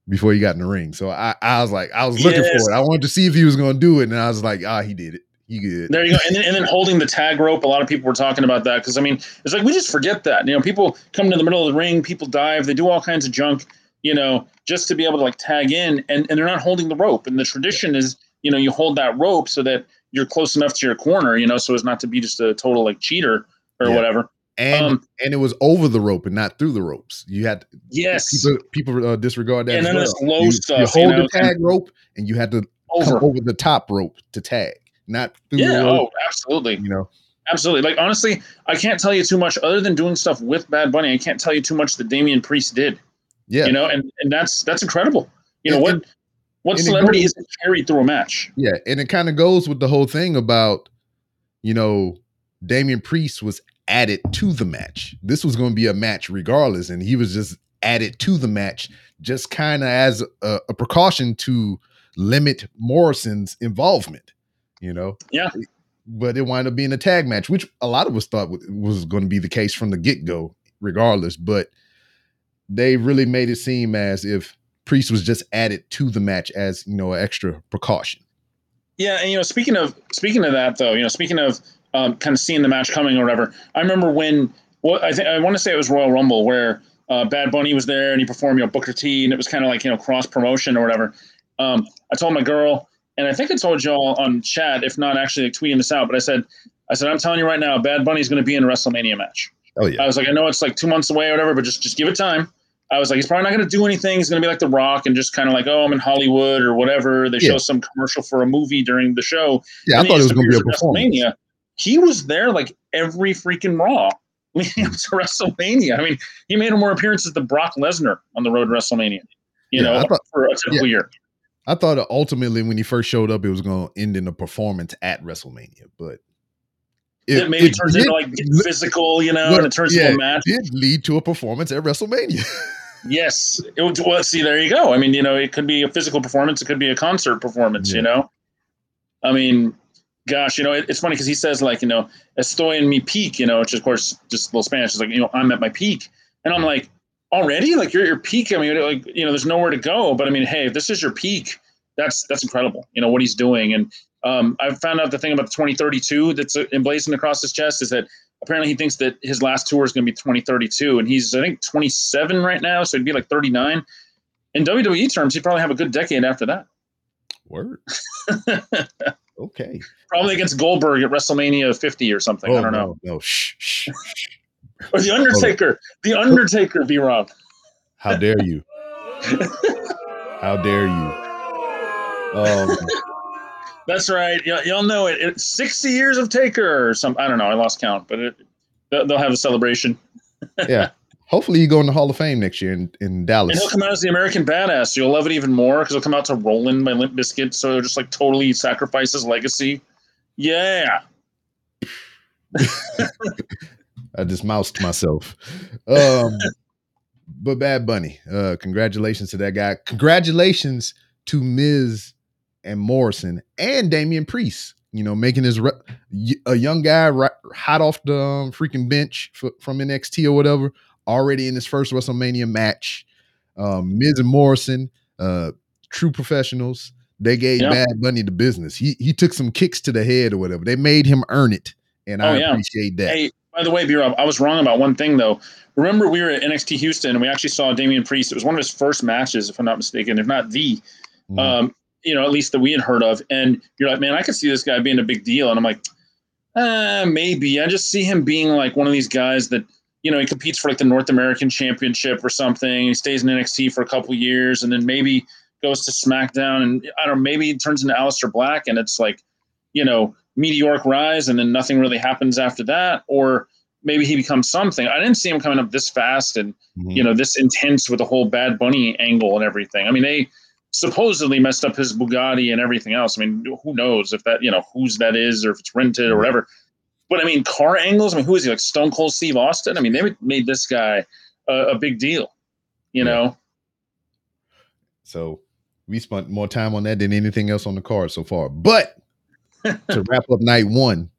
before he got in the ring. So I, I was like, I was looking Yes. for it. I wanted to see if he was going to do it, and I was like, ah, he did it. He good. There you go. And then, and then holding the tag rope. A lot of people were talking about that because I mean, it's like we just forget that. You know, people come to the middle of the ring, people dive, they do all kinds of junk. You know, just to be able to like tag in, and and they're not holding the rope. And the tradition is, you know, you hold that rope so that you're close enough to your corner. You know, so as not to be just a total like cheater or Yeah. whatever. And Um, and it was over the rope and not through the ropes. You had Yes, people people uh, disregard that. And then well. this low you, stuff, You you hold know, the tag rope, and you had to over. over the top rope to tag, not through the Yeah. rope. Oh, absolutely. You know, Absolutely. Like honestly, I can't tell you too much other than doing stuff with Bad Bunny. I can't tell you too much that Damian Priest did. yeah, You know, and, and that's that's incredible. You know And- what and- what and celebrity goes- isn't carried through a match? yeah, and it kind of goes with the whole thing about, you know, Damian Priest was added to the match. This was going to be a match regardless, and he was just added to the match, just kind of as a, a precaution to limit Morrison's involvement. You know, Yeah. But it wound up being a tag match, which a lot of us thought was going to be the case from the get go, regardless. But they really made it seem as if Priest was just added to the match as you know an extra precaution. Yeah, and you know, speaking of speaking of that though, you know, speaking of um, kind of seeing the match coming or whatever, I remember when well, I think I want to say it was Royal Rumble where uh, Bad Bunny was there and he performed, you know, Booker T, and it was kind of like you know cross promotion or whatever. Um, I told my girl, and I think I told y'all on chat, if not actually like, tweeting this out, but I said, I said, I'm telling you right now, Bad Bunny's going to be in a WrestleMania match. Oh yeah. I was like, I know it's like two months away or whatever, but just just give it time. I was like, he's probably not going to do anything. He's going to be like The Rock and just kind of like, oh, I'm in Hollywood or whatever. They Yeah. show some commercial for a movie during the show. Yeah, I thought it was going to be a performance. WrestleMania. He was there like every freaking Raw leading up to WrestleMania. I mean, he made more appearances than Brock Lesnar on the road to WrestleMania. You Yeah, know, thought- for a typical year. I thought ultimately when he first showed up, it was going to end in a performance at WrestleMania, but It, maybe turns did, into like physical, you know, Well, and it turns yeah. into a match. did lead to a performance at WrestleMania. Yes. It, would- well, see, there you go. I mean, you know, it could be a physical performance. It could be a concert performance, Yeah. you know? I mean, gosh, you know, it, it's funny because he says, like, you know, estoy en mi peak, you know, which, of course, just a little Spanish. is like, you know, I'm at my peak. And I'm like, already? Like, you're at your peak? I mean, like, you know, there's nowhere to go. But I mean, hey, if this is your peak, that's that's incredible, you know, what he's doing. And um, I found out the thing about the 2032 that's uh, emblazoned across his chest is that apparently he thinks that his last tour is going to be 2032 and he's i think 27 right now so he'd be like 39 in wwe terms he'd probably have a good decade after that Word. Okay. probably against goldberg at wrestlemania 50 or something i don't know No, no. Shh, shh. or the undertaker the undertaker b rob How dare you? How dare you? Um, that's right y- y'all know it it's 60 years of taker or something i don't know i lost count but it, they'll have a celebration yeah. Hopefully, you go in the Hall of Fame next year in, in Dallas. and he'll come out as the American badass. So you'll love it even more because he'll come out to Rollin' by Limp Bizkit. So he'll just like totally sacrifice his legacy. Yeah. I just moused myself. Um, but Bad Bunny, uh, congratulations to that guy. Congratulations to Miz and Morrison and Damian Priest. You know, making his re- a young guy right, hot off the um, freaking bench f- from NXT or whatever, already in his first WrestleMania match. Um, Miz and Morrison, uh, true professionals. They gave Yeah. Bad Bunny the business. He he took some kicks to the head or whatever. They made him earn it, and Oh, I yeah. appreciate that. Hey, by the way, B Rob, I was wrong about one thing though. Remember, we were at NXT Houston and we actually saw Damian Priest. It was one of his first matches, if I'm not mistaken, if not the, Mhm. um, you know, at least that we had heard of. And you're like, man, I could see this guy being a big deal. And I'm like, uh, maybe. I just see him being like one of these guys that, you know, he competes for like the North American Championship or something. He stays in NXT for a couple years and then maybe goes to SmackDown and I don't know, maybe he turns into Aleister Black and it's like, you know, meteoric rise and then nothing really happens after that. Or maybe he becomes something. I didn't see him coming up this fast and Mhm. you know this intense with the whole Bad Bunny angle and everything. I mean, they supposedly messed up his Bugatti and everything else. I mean, who knows if that you know whose that is or if it's rented or whatever. But I mean, car angles. I mean, who is he? Like Stone Cold Steve Austin? I mean, they made this guy a, a big deal. You Yeah. know, So we spent more time on that than anything else on the card so far. But to wrap up night one,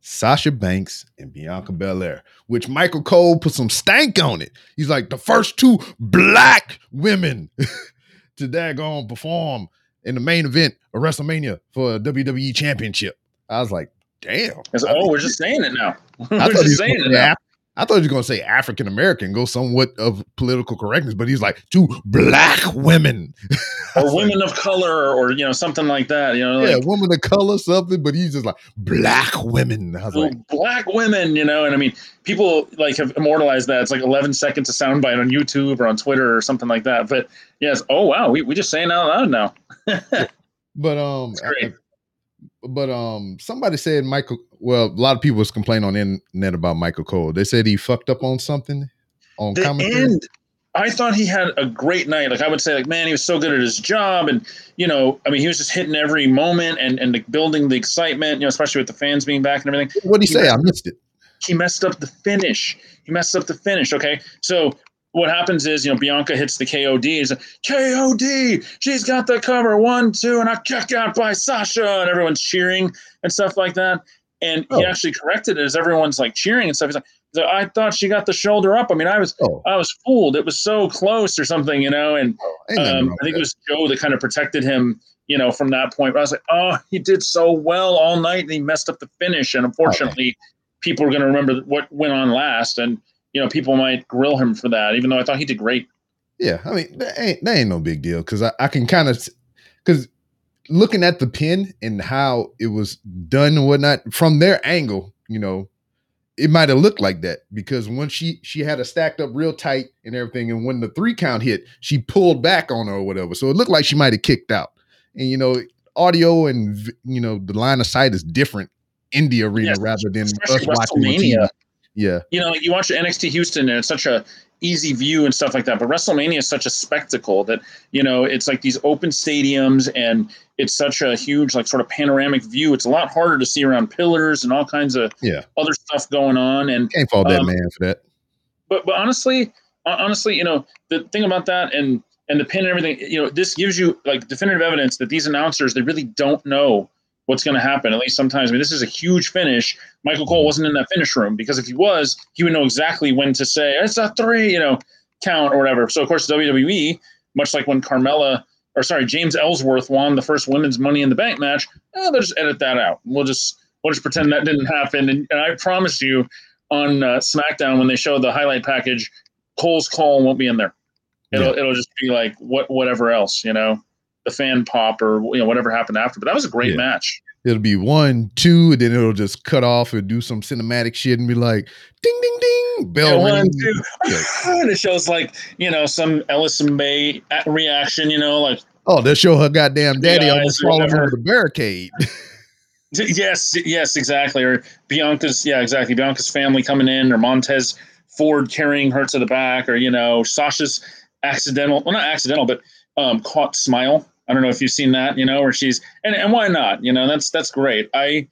Sasha Banks and Bianca Belair, which Michael Cole put some stank on it. He's like the first two black women to daggone perform in the main event of WrestleMania for a WWE championship. I was like, damn. I, oh, we're just saying it now. I we're just saying it now. Af- I thought he was going to say African American, go somewhat of political correctness, but he's like two black women. Or like, women of color, or you know, something like that. You know, yeah, like woman of color, something, but he's just like black women. I was like, black women. You know, and I mean, people like have immortalized that. It's like 11 seconds of soundbite on YouTube or on Twitter or something like that. But yes, oh wow, we we just saying out loud now. but um, That's great. But um, somebody said Michael. Well, a lot of people was complaining on internet about Michael Cole. They said he fucked up on something on the commentary. end i thought he had a great night like i would say like man he was so good at his job and you know i mean he was just hitting every moment and and like, building the excitement you know especially with the fans being back and everything What did he say? I missed it. he messed up the finish he messed up the finish okay so what happens is you know bianca hits the kod he's like kod she's got the cover one two and i kick out by sasha and everyone's cheering and stuff like that And he Oh. actually corrected it as everyone's like cheering and stuff. He's like, I thought she got the shoulder up. I mean, I was Oh, I was fooled. It was so close or something, you know. And nothing um, I think it was Joe that kind of protected him, you know, from that point. But I was like, oh, he did so well all night, and he messed up the finish. And unfortunately, people are going to remember what went on last, and you know, people might grill him for that, even though I thought he did great. yeah. I mean, that ain't that ain't no big deal because I, I can kind of because looking at the pin and how it was done and whatnot from their angle, you know, it might have looked like that because when she she had it stacked up real tight and everything, and when the three count hit, she pulled back on her or whatever. So it looked like she might have kicked out. And you know, audio and you know the line of sight is different in the arena Yes, rather than us watching on TV. WrestleMania. Yeah, You know, you watch NXT Houston, and it's such a easy view and stuff like that. But WrestleMania is such a spectacle that you know it's like these open stadiums, and it's such a huge, like, sort of panoramic view. It's a lot harder to see around pillars and all kinds of Yeah. other stuff going on. And can't fault that Um, man for that. but but honestly, honestly, you know, the thing about that and and the pin and everything, you know, this gives you like definitive evidence that these announcers they really don't know what's going to happen. At least sometimes. I mean, this is a huge finish. Michael Cole wasn't in that finish room because if he was, he would know exactly when to say it's a three, you know, count or whatever. So of course WWE, much like when Carmella or sorry James Ellsworth won the first women's Money in the Bank match, eh, they'll just edit that out. We'll just we'll just pretend that didn't happen. And, and I promise you, on uh, SmackDown when they show the highlight package, Cole's call won't be in there. It'll it'll just be like what whatever else, you know, the fan pop or you know whatever happened after. But that was a great Yeah. match. It'll be one, two, and then it'll just cut off and do some cinematic shit and be like, ding, ding, ding, bell Yeah, one, two, and it shows like you know some Ellison Bay reaction, you know, like Oh, they'll show her goddamn daddy Yeah, almost falling over the barricade. yes, yes, exactly. Or Bianca's, yeah, exactly. Bianca's family coming in, or Montez Ford carrying her to the back, or you know Sasha's accidental, well, not accidental, but um, caught smile. I don't know if you've seen that, you know, where she's and and why not? You know, that's that's great. I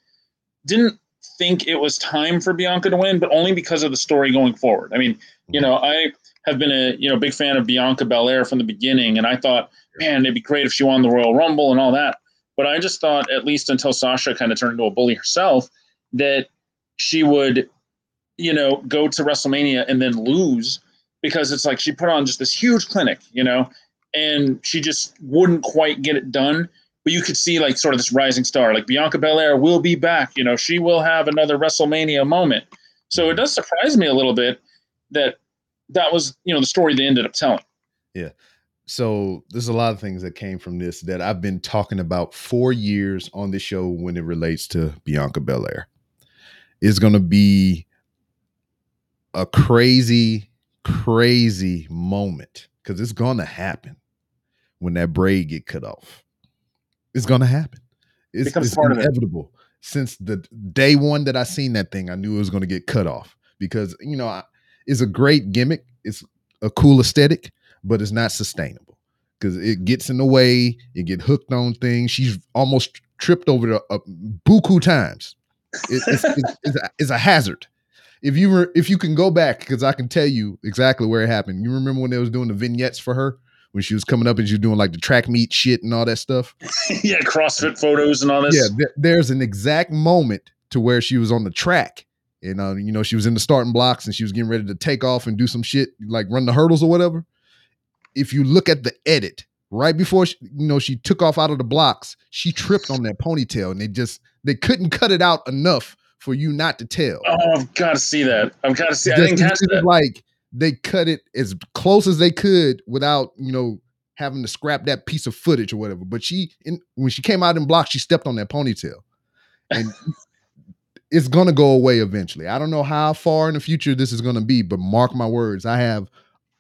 didn't think it was time for Bianca to win, but only because of the story going forward. I mean, you know, I have been a you know big fan of Bianca Belair from the beginning, and I thought, man, it'd be great if she won the Royal Rumble and all that. But I just thought, at least until Sasha kind of turned into a bully herself, that she would, you know, go to WrestleMania and then lose because it's like she put on just this huge clinic, you know, and she just wouldn't quite get it done. But you could see like sort of this rising star, like Bianca Belair will be back. You know, she will have another WrestleMania moment. So it does surprise me a little bit that that was, you know, the story they ended up telling. Yeah. So there's a lot of things that came from this that I've been talking about for years on the show when it relates to Bianca Belair. It's gonna be a crazy, crazy moment because it's gonna happen when that braid get cut off. It's gonna happen. It's, Becomes it's of it. inevitable. Since the day one that I seen that thing, I knew it was gonna get cut off because you know I, it's a great gimmick. It's a cool aesthetic, but it's not sustainable because it gets in the way. You get hooked on things. She's almost tripped over the uh, buku times. It, it's, it's, it's, a, it's a hazard. If you were, if you can go back, because I can tell you exactly where it happened. You remember when they was doing the vignettes for her when she was coming up and she was doing like the track meet shit and all that stuff. yeah, CrossFit photos and all this. Yeah, there- there's an exact moment to where she was on the track and uh, you know she was in the starting blocks and she was getting ready to take off and do some shit like run the hurdles or whatever. If you look at the edit right before she, you know she took off out of the blocks, she tripped on that ponytail and they just they couldn't cut it out enough for you not to tell. Oh, I've got to see that. I've got to see. I didn't catch that. Like they cut it as close as they could without you know having to scrap that piece of footage or whatever. But she, in, when she came out in block, she stepped on that ponytail, and it's gonna go away eventually. I don't know how far in the future this is gonna be, but mark my words, I have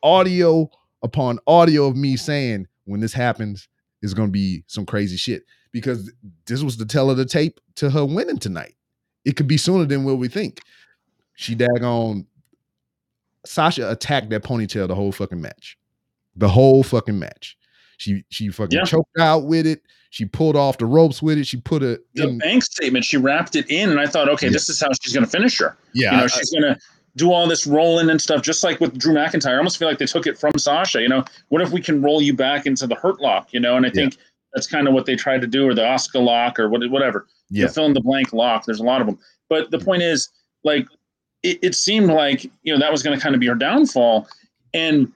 audio upon audio of me saying when this happens, it's gonna be some crazy shit because this was the tell of the tape to her winning tonight. It could be sooner than what we think. She daggone Sasha attacked that ponytail the whole fucking match. The whole fucking match. She she fucking Yeah. choked out with it. She pulled off the ropes with it. She put a the in. bank statement, she wrapped it in, and I thought, okay, Yeah. this is how she's going to finish her. Yeah, you know, I- she's going to do all this rolling and stuff, just like with Drew McIntyre. I almost feel like they took it from Sasha. You know, what if we can roll you back into the Hurt Lock? You know, and I think that's kind of what they tried to do, or the Asuka Lock, or what, whatever. yeah. The fill in the blank lock. There's a lot of them. But the point is, like, it, it seemed like you know that was going to kind of be her downfall, and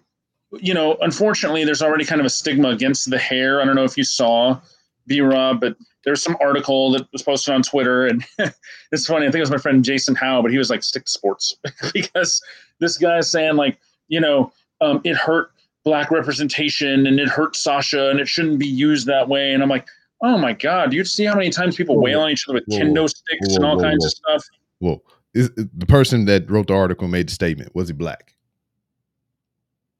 you know, unfortunately, there's already kind of a stigma against the hair. I don't know if you saw B Rob, but there's some article that was posted on Twitter, and it's funny. I think it was my friend Jason Howe, but he was like, "Stick to sports," because this guy is saying like, you know, um, it hurt black representation and it hurt Sasha, and it shouldn't be used that way. And I'm like, oh my god, do you see how many times people whoa, wail on each other with whoa, kendo sticks whoa, and all kinds of stuff? Well, is, uh, the person that wrote the article made the statement was he black?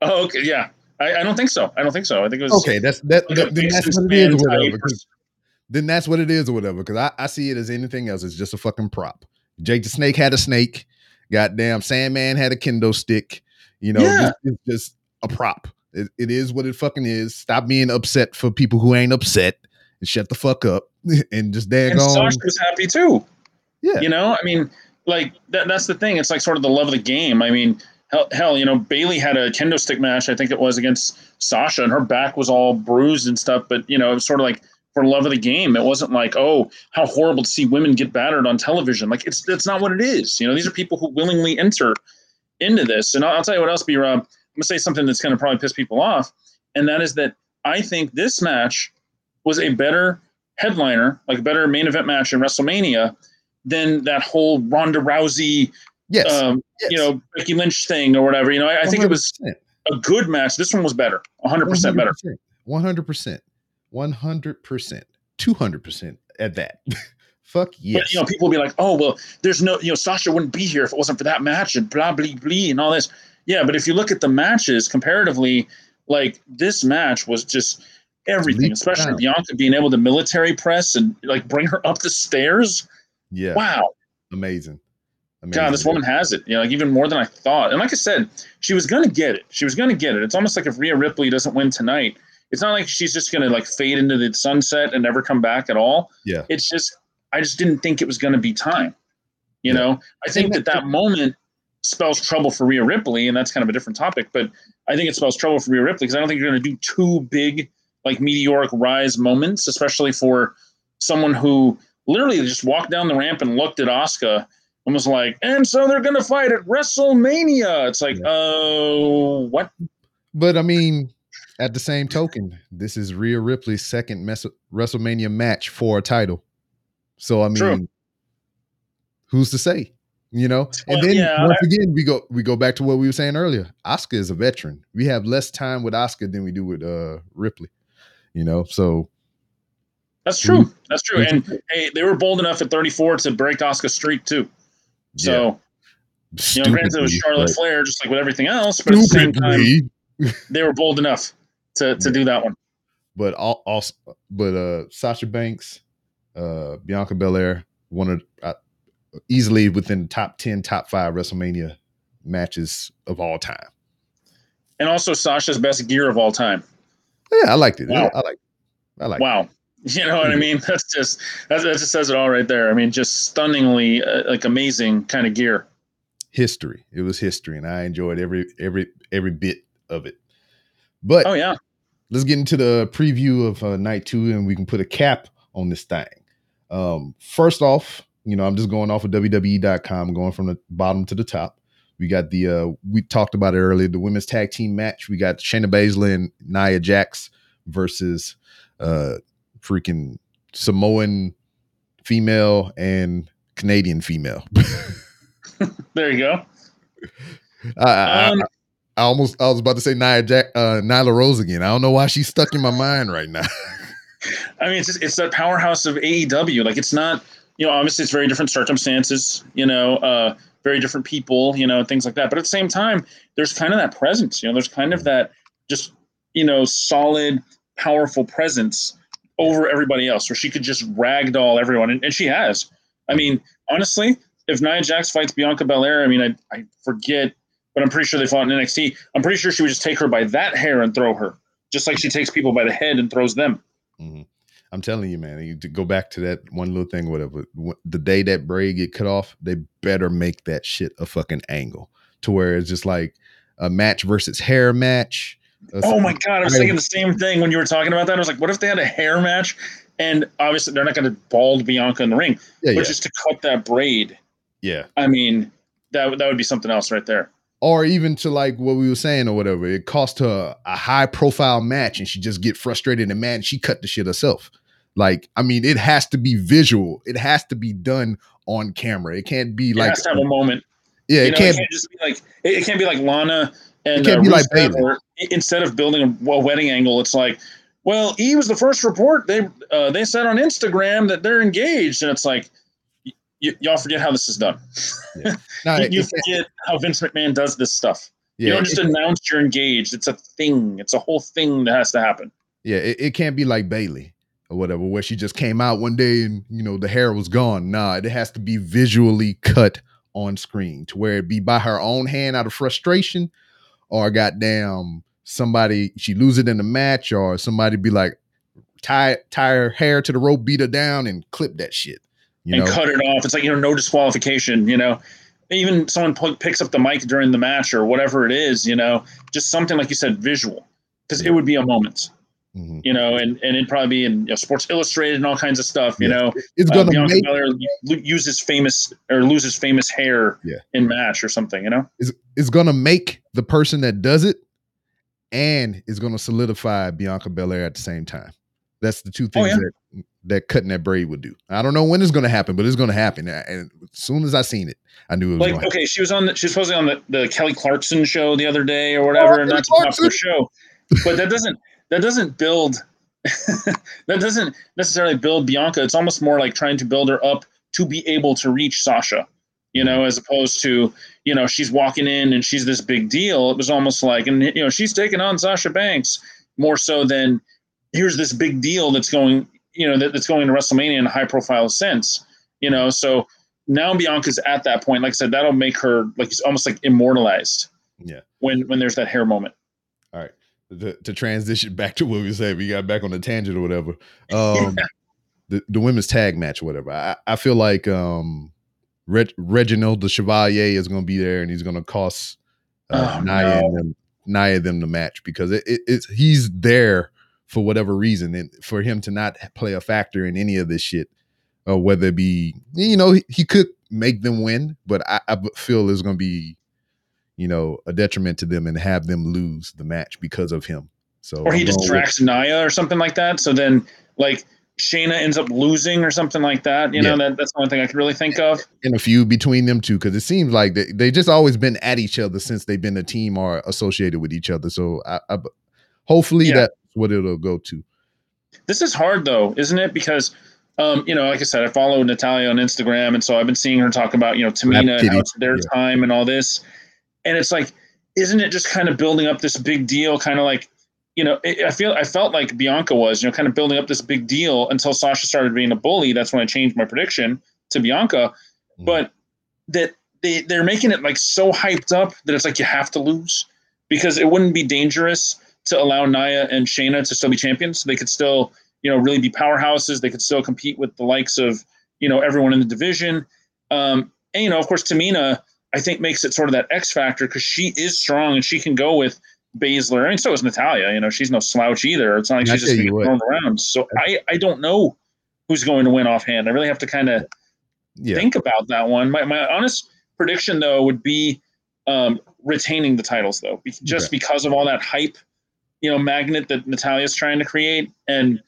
Oh, okay, yeah. I, I, don't think so. I don't think so. I think it was okay. That's that. Like then that's what it is, or whatever. Then that's what it is, or whatever. Because I, I see it as anything else. It's just a fucking prop. Jake the Snake had a snake. Goddamn, Sandman had a kendo stick. You know, yeah. it's just a prop. It, it is what it fucking is. Stop being upset for people who ain't upset and shut the fuck up and just dang and Sasha was happy too. Yeah, you know, I mean, like that, that's the thing. It's like sort of the love of the game. I mean, hell, hell, you know, Bayley had a kendo stick match. I think it was against Sasha, and her back was all bruised and stuff. But you know, it was sort of like for love of the game. It wasn't like, oh, how horrible to see women get battered on television. Like it's that's not what it is. You know, these are people who willingly enter into this. And I'll, I'll tell you what else, B Rob. I'm gonna say something that's gonna probably piss people off, and that is that I think this match was a better headliner, like a better main event match in WrestleMania than that whole Ronda Rousey, yes, um, yes. you know, Becky Lynch thing or whatever. You know, I, I think it was a good match. This one was better, 100% better. 100%. 100%. 200% at that. Fuck yes. But, you know, people will be like, oh, well, there's no, you know, Sasha wouldn't be here if it wasn't for that match and blah, blah, blah, and all this. Yeah, but if you look at the matches comparatively, like this match was just everything, especially down. Bianca being able to military press and like bring her up the stairs. Yeah. Wow. Amazing. Amazing. God, this woman has it. You know, like even more than I thought. And like I said, she was gonna get it. She was gonna get it. It's almost like if Rhea Ripley doesn't win tonight, it's not like she's just gonna like fade into the sunset and never come back at all. Yeah. It's just I just didn't think it was gonna be time. You yeah. know, I think that that moment spells trouble for Rhea Ripley, and that's kind of a different topic. But I think it spells trouble for Rhea Ripley because I don't think you're going to do two big, like meteoric rise moments, especially for someone who literally just walked down the ramp and looked at Asuka and was like, and so they're going to fight at WrestleMania. It's like, oh, yeah. uh, what? But I mean, at the same token, this is Rhea Ripley's second mes- WrestleMania match for a title. So I mean, True. who's to say? You know, and then yeah, once again we go we go back to what we were saying earlier. Asuka is a veteran. We have less time with Asuka than we do with uh Ripley. You know, so that's true. That's true. And hey, they were bold enough at 34 to break Asuka's streak too. So yeah. you know, granted it was Charlotte right. Flair, just like with everything else, but Stupidly. at the same time, they were bold enough to to yeah. do that one. But also, but uh Sasha Banks, uh Bianca Belair, one of uh, easily within top 10, top five WrestleMania matches of all time. And also Sasha's best gear of all time. Yeah, I liked it. Wow. I like I like Wow. It. You know what I mean? That's just that, that just says it all right there. I mean, just stunningly uh, like amazing kind of gear. History. It was history, and I enjoyed every every every bit of it. But oh yeah, let's get into the preview of uh, night two, and we can put a cap on this thing. Um, first off, you know, I'm just going off of WWE.com, going from the bottom to the top. We got the uh we talked about it earlier, the women's tag team match. We got Shayna Baszler and Nia Jax versus uh freaking Samoan female and Canadian female. there you go. I, um, I, I, almost I was about to say Nia Jack uh Nyla Rose again. I don't know why she's stuck in my mind right now. I mean, it's just, it's that powerhouse of AEW. Like it's not you know, obviously it's very different circumstances, you know, uh, very different people, you know, things like that. But at the same time, there's kind of that presence, you know, there's kind of that just, you know, solid, powerful presence over everybody else where she could just ragdoll everyone. And, and she has. I mean, honestly, if Nia Jax fights Bianca Belair, I mean, I, I forget, but I'm pretty sure they fought in NXT. I'm pretty sure she would just take her by that hair and throw her, just like she takes people by the head and throws them. Mm-hmm. I'm telling you, man, you go back to that one little thing, whatever. The day that braid get cut off, they better make that shit a fucking angle to where it's just like a match versus hair match. Oh my god, I was thinking the same thing when you were talking about that. I was like, what if they had a hair match And obviously, they're not going to bald Bianca in the ring, Yeah, but yeah, just to cut that braid. yeah. I mean, that would- that would be something else right there. Or even to like what we were saying or whatever. It cost her a high profile match and she just get frustrated and mad and she cut the shit herself. Like, I mean, it has to be visual. It has to be done on camera. It can't be It like has to have a moment. yeah, you it know, can't it can't just be like it, it can't be like Lana and uh, be like instead of building a, wedding angle, it's like, well, E was the first report. They uh, they said on Instagram that they're engaged, and it's like, y- y'all forget how this is done. Nah, you you forget how Vince McMahon does this stuff. yeah, you don't just announce you're engaged. It's a thing. It's a whole thing that has to happen. Yeah, it, it can't be like Bayley or whatever, where she just came out one day and you know the hair was gone. Nah, it has to be visually cut on screen to where it be by her own hand out of frustration, or goddamn somebody she lose it in the match, or somebody be like tie tie her hair to the rope, beat her down, and clip that shit. You and know, cut it off. It's like you know, no disqualification. You know, even someone p- picks up the mic during the match or whatever it is. You know, just something like you said, visual, because it would be a moment. Mhm. You know, and and it'd probably be in you know, Sports Illustrated and all kinds of stuff. You Yeah. know, it's uh, gonna Bianca make lo- uses famous or loses famous hair Yeah. in match or something. You know, it's, it's gonna make the person that does it, and it's gonna solidify Bianca Belair at the same time. That's the two things yeah. that that cutting that braid would do. I don't know when it's gonna happen, but it's gonna happen. And as soon as I seen it, I knew it was like going. okay, she was on the, she was supposedly on the, the Kelly Clarkson show the other day or whatever, Oh, and that's popular Clarkson. show. But that doesn't that doesn't build that doesn't necessarily build Bianca. It's almost more like trying to build her up to be able to reach Sasha, you know, as opposed to you know she's walking in and she's this big deal. It was almost like and you know she's taking on Sasha Banks more so than here's this big deal that's going you know that, that's going to WrestleMania in a high profile sense. You know, so now Bianca's at that point. Like I said, that'll make her like it's almost like immortalized. Yeah. When when there's that hair moment. To, to transition back to what we said, we got back on the tangent or whatever. Um, the, the women's tag match or whatever. I, I feel like um, Reg, Reginald the Chevalier is going to be there and he's going to cost uh, Oh, Nia, no. them, Nia them the match because it, it, it's he's there for whatever reason and for him to not play a factor in any of this shit or whether it be you know he, he could make them win but I, I feel it's going to be you know a detriment to them and have them lose the match because of him so Or he I'm with- Naya or something like that. So then like Shayna ends up losing or something like that. You know, that, that's the only thing I could really think of. in a feud between them two because it seems like they they just always been at each other since they've been a team or associated with each other. So I, I hopefully Yeah. that's what it'll go to. This is hard though, isn't it? Because um, you know, like I said, I follow Natalya on Instagram, and so I've been seeing her talk about you know Tamina and how it's their Yeah. time and all this, and it's like, isn't it just kind of building up this big deal? Kind of like, you know, it, I feel I felt like Bianca was, you know, kind of building up this big deal until Sasha started being a bully. That's when I changed my prediction to Bianca, Mhm. but that they they're making it like so hyped up that it's like you have to lose because it wouldn't be dangerous to allow Nia and Shayna to still be champions. They could still, you know, really be powerhouses. They could still compete with the likes of, you know, everyone in the division. Um, and you know, of course, Tamina, I think makes it sort of that X factor because she is strong and she can go with Baszler. I mean, so is Natalya. You know, she's no slouch either. It's not like I she's just being thrown around. So I, I don't know who's going to win offhand. I really have to kind of Yeah, think about that one. My, my honest prediction, though, would be um, retaining the titles, though, just Okay. because of all that hype, you know, magnet that Natalya's trying to create. And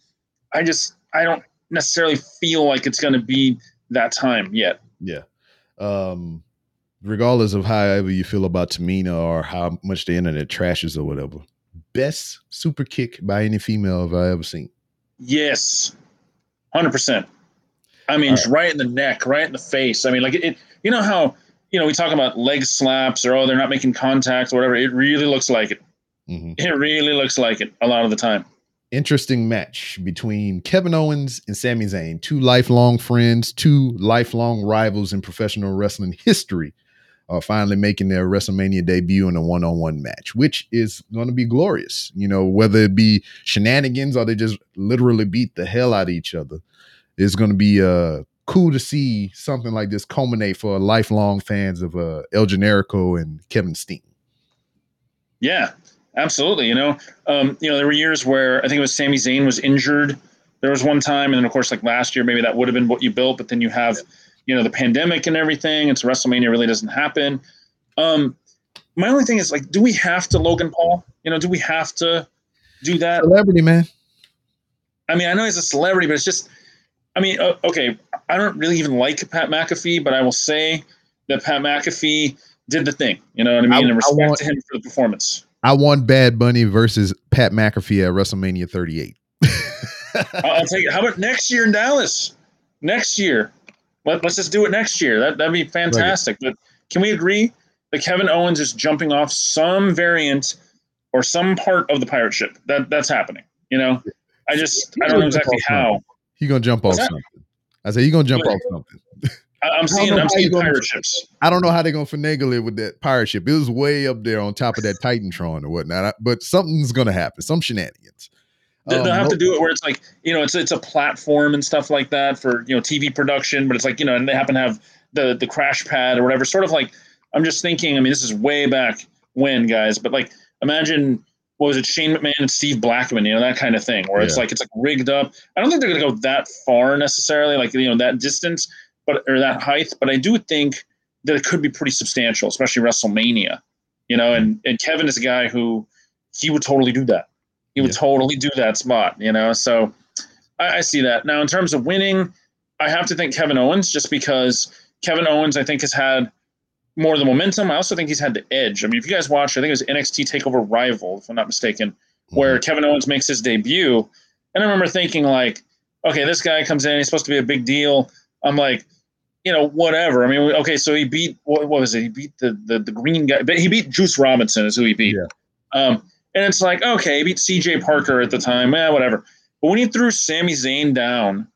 I just, I don't necessarily feel like it's going to be that time yet. yeah. Um, regardless of however you feel about Tamina or how much the internet trashes or whatever, best super kick by any female I've ever seen. Yes, hundred percent. I mean, just right in the neck, right in the face. I mean, like it, it. You know how you know we talk about leg slaps or oh they're not making contact or whatever. It really looks like it. Mhm. It really looks like it a lot of the time. interesting match between Kevin Owens and Sami Zayn, two lifelong friends, two lifelong rivals in professional wrestling history, are finally making their WrestleMania debut in a one-on-one match, which is going to be glorious. You know, whether it be shenanigans or they just literally beat the hell out of each other, it's going to be uh cool to see something like this culminate for lifelong fans of uh El Generico and Kevin Steen. Yeah, absolutely. You know, um, you know, there were years where I think it was Sami Zayn was injured there was one time, and then of course, like last year, maybe that would have been what you built, but then you have, you know, the pandemic and everything, and so WrestleMania really doesn't happen. Um, my only thing is like, do we have to Logan Paul? You know, do we have to do that? Celebrity man. I mean, I know he's a celebrity, but it's just, I mean, uh, okay, I don't really even like Pat McAfee, but I will say that Pat McAfee did the thing. You know what I mean? I- and respect want- to him for the performance. I want Bad Bunny versus Pat McAfee at WrestleMania 38. I'll, I'll take it. How about next year in Dallas? Next year. Let, let's just do it next year. That, that'd be fantastic. But can we agree that Kevin Owens is jumping off some variant or some part of the pirate ship? That That's happening. You know? I just, I don't know exactly how. He gonna jump off something. I say he gonna jump off something. I, I'm seeing, I'm seeing gonna- pirate ships. I don't know how they're gonna finagle it with that pirate ship. It was way up there on top of that Titantron or whatnot. I- But something's gonna happen. Some shenanigans. They- Um, They'll have to do it where it's like you know it's it's a platform and stuff like that for you know TV production, but it's like you know and they happen to have the the crash pad or whatever. Sort of like I'm just thinking. I mean, this is way back when, guys, but like imagine what was it, Shane McMahon and Steve Blackman, you know that kind of thing, where it's like it's like rigged up. I don't think they're going to go that far necessarily, like you know that distance, but or that height. But I do think that it could be pretty substantial, especially WrestleMania. You know, and and Kevin is a guy who he would totally do that. He would Yeah. totally do that spot, you know. So I, I see that. Now, in terms of winning, I have to think Kevin Owens just because Kevin Owens, I think, has had more of the momentum. I also think he's had the edge. I mean, if you guys watch, I think it was NXT Takeover Rival, if I'm not mistaken, where Kevin Owens makes his debut. And I remember thinking, like, okay, this guy comes in, he's supposed to be a big deal. I'm like, you know, whatever. I mean, okay, so he beat what, what was it? He beat the, the the green guy, but he beat Juice Robinson is who he beat. Yeah. Um, and it's like, okay, he beat CJ Parker at the time, yeah, whatever. But when he threw Sami Zayn down,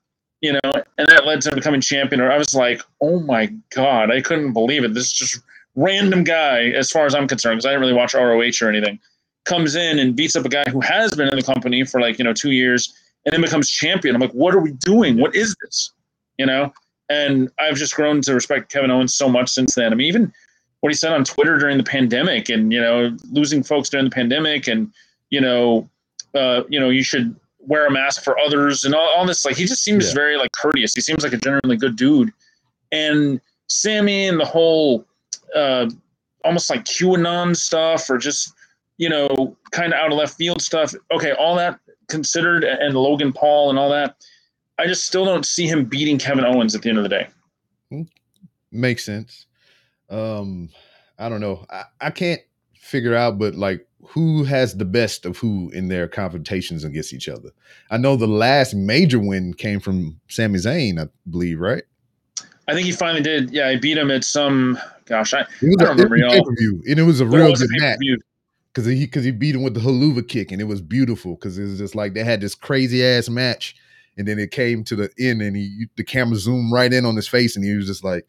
you know, and that led to him becoming champion, or I was like, oh my god, I couldn't believe it. This just random guy, as far as I'm concerned, because I didn't really watch ROH or anything, comes in and beats up a guy who has been in the company for like you know two years, and then becomes champion. I'm like, what are we doing? What is this? You know. And I've just grown to respect Kevin Owens so much since then. I mean, even what he said on Twitter during the pandemic, and you know, losing folks during the pandemic, and you know, uh, you know, you should wear a mask for others, and all, all this. Like, he just seems Yeah. very like courteous. He seems like a generally good dude. And Sami and the whole, uh, almost like QAnon stuff, or just you know, kind of out of left field stuff. Okay, all that considered, and Logan Paul and all that. I just still don't see him beating Kevin Owens at the end of the day. makes sense. Um, I don't know. I, I can't figure out, but like who has the best of who in their confrontations against each other. I know the last major win came from Sami Zayn, I believe, right? I think he finally did. Yeah, he beat him at some. Gosh, I, It was I a, don't remember, it was and it was a there real was a good match because he because he beat him with the Helluva kick, and it was beautiful because it was just like they had this crazy ass match, and then it came to the end, and he the camera zoomed right in on his face, and he was just like,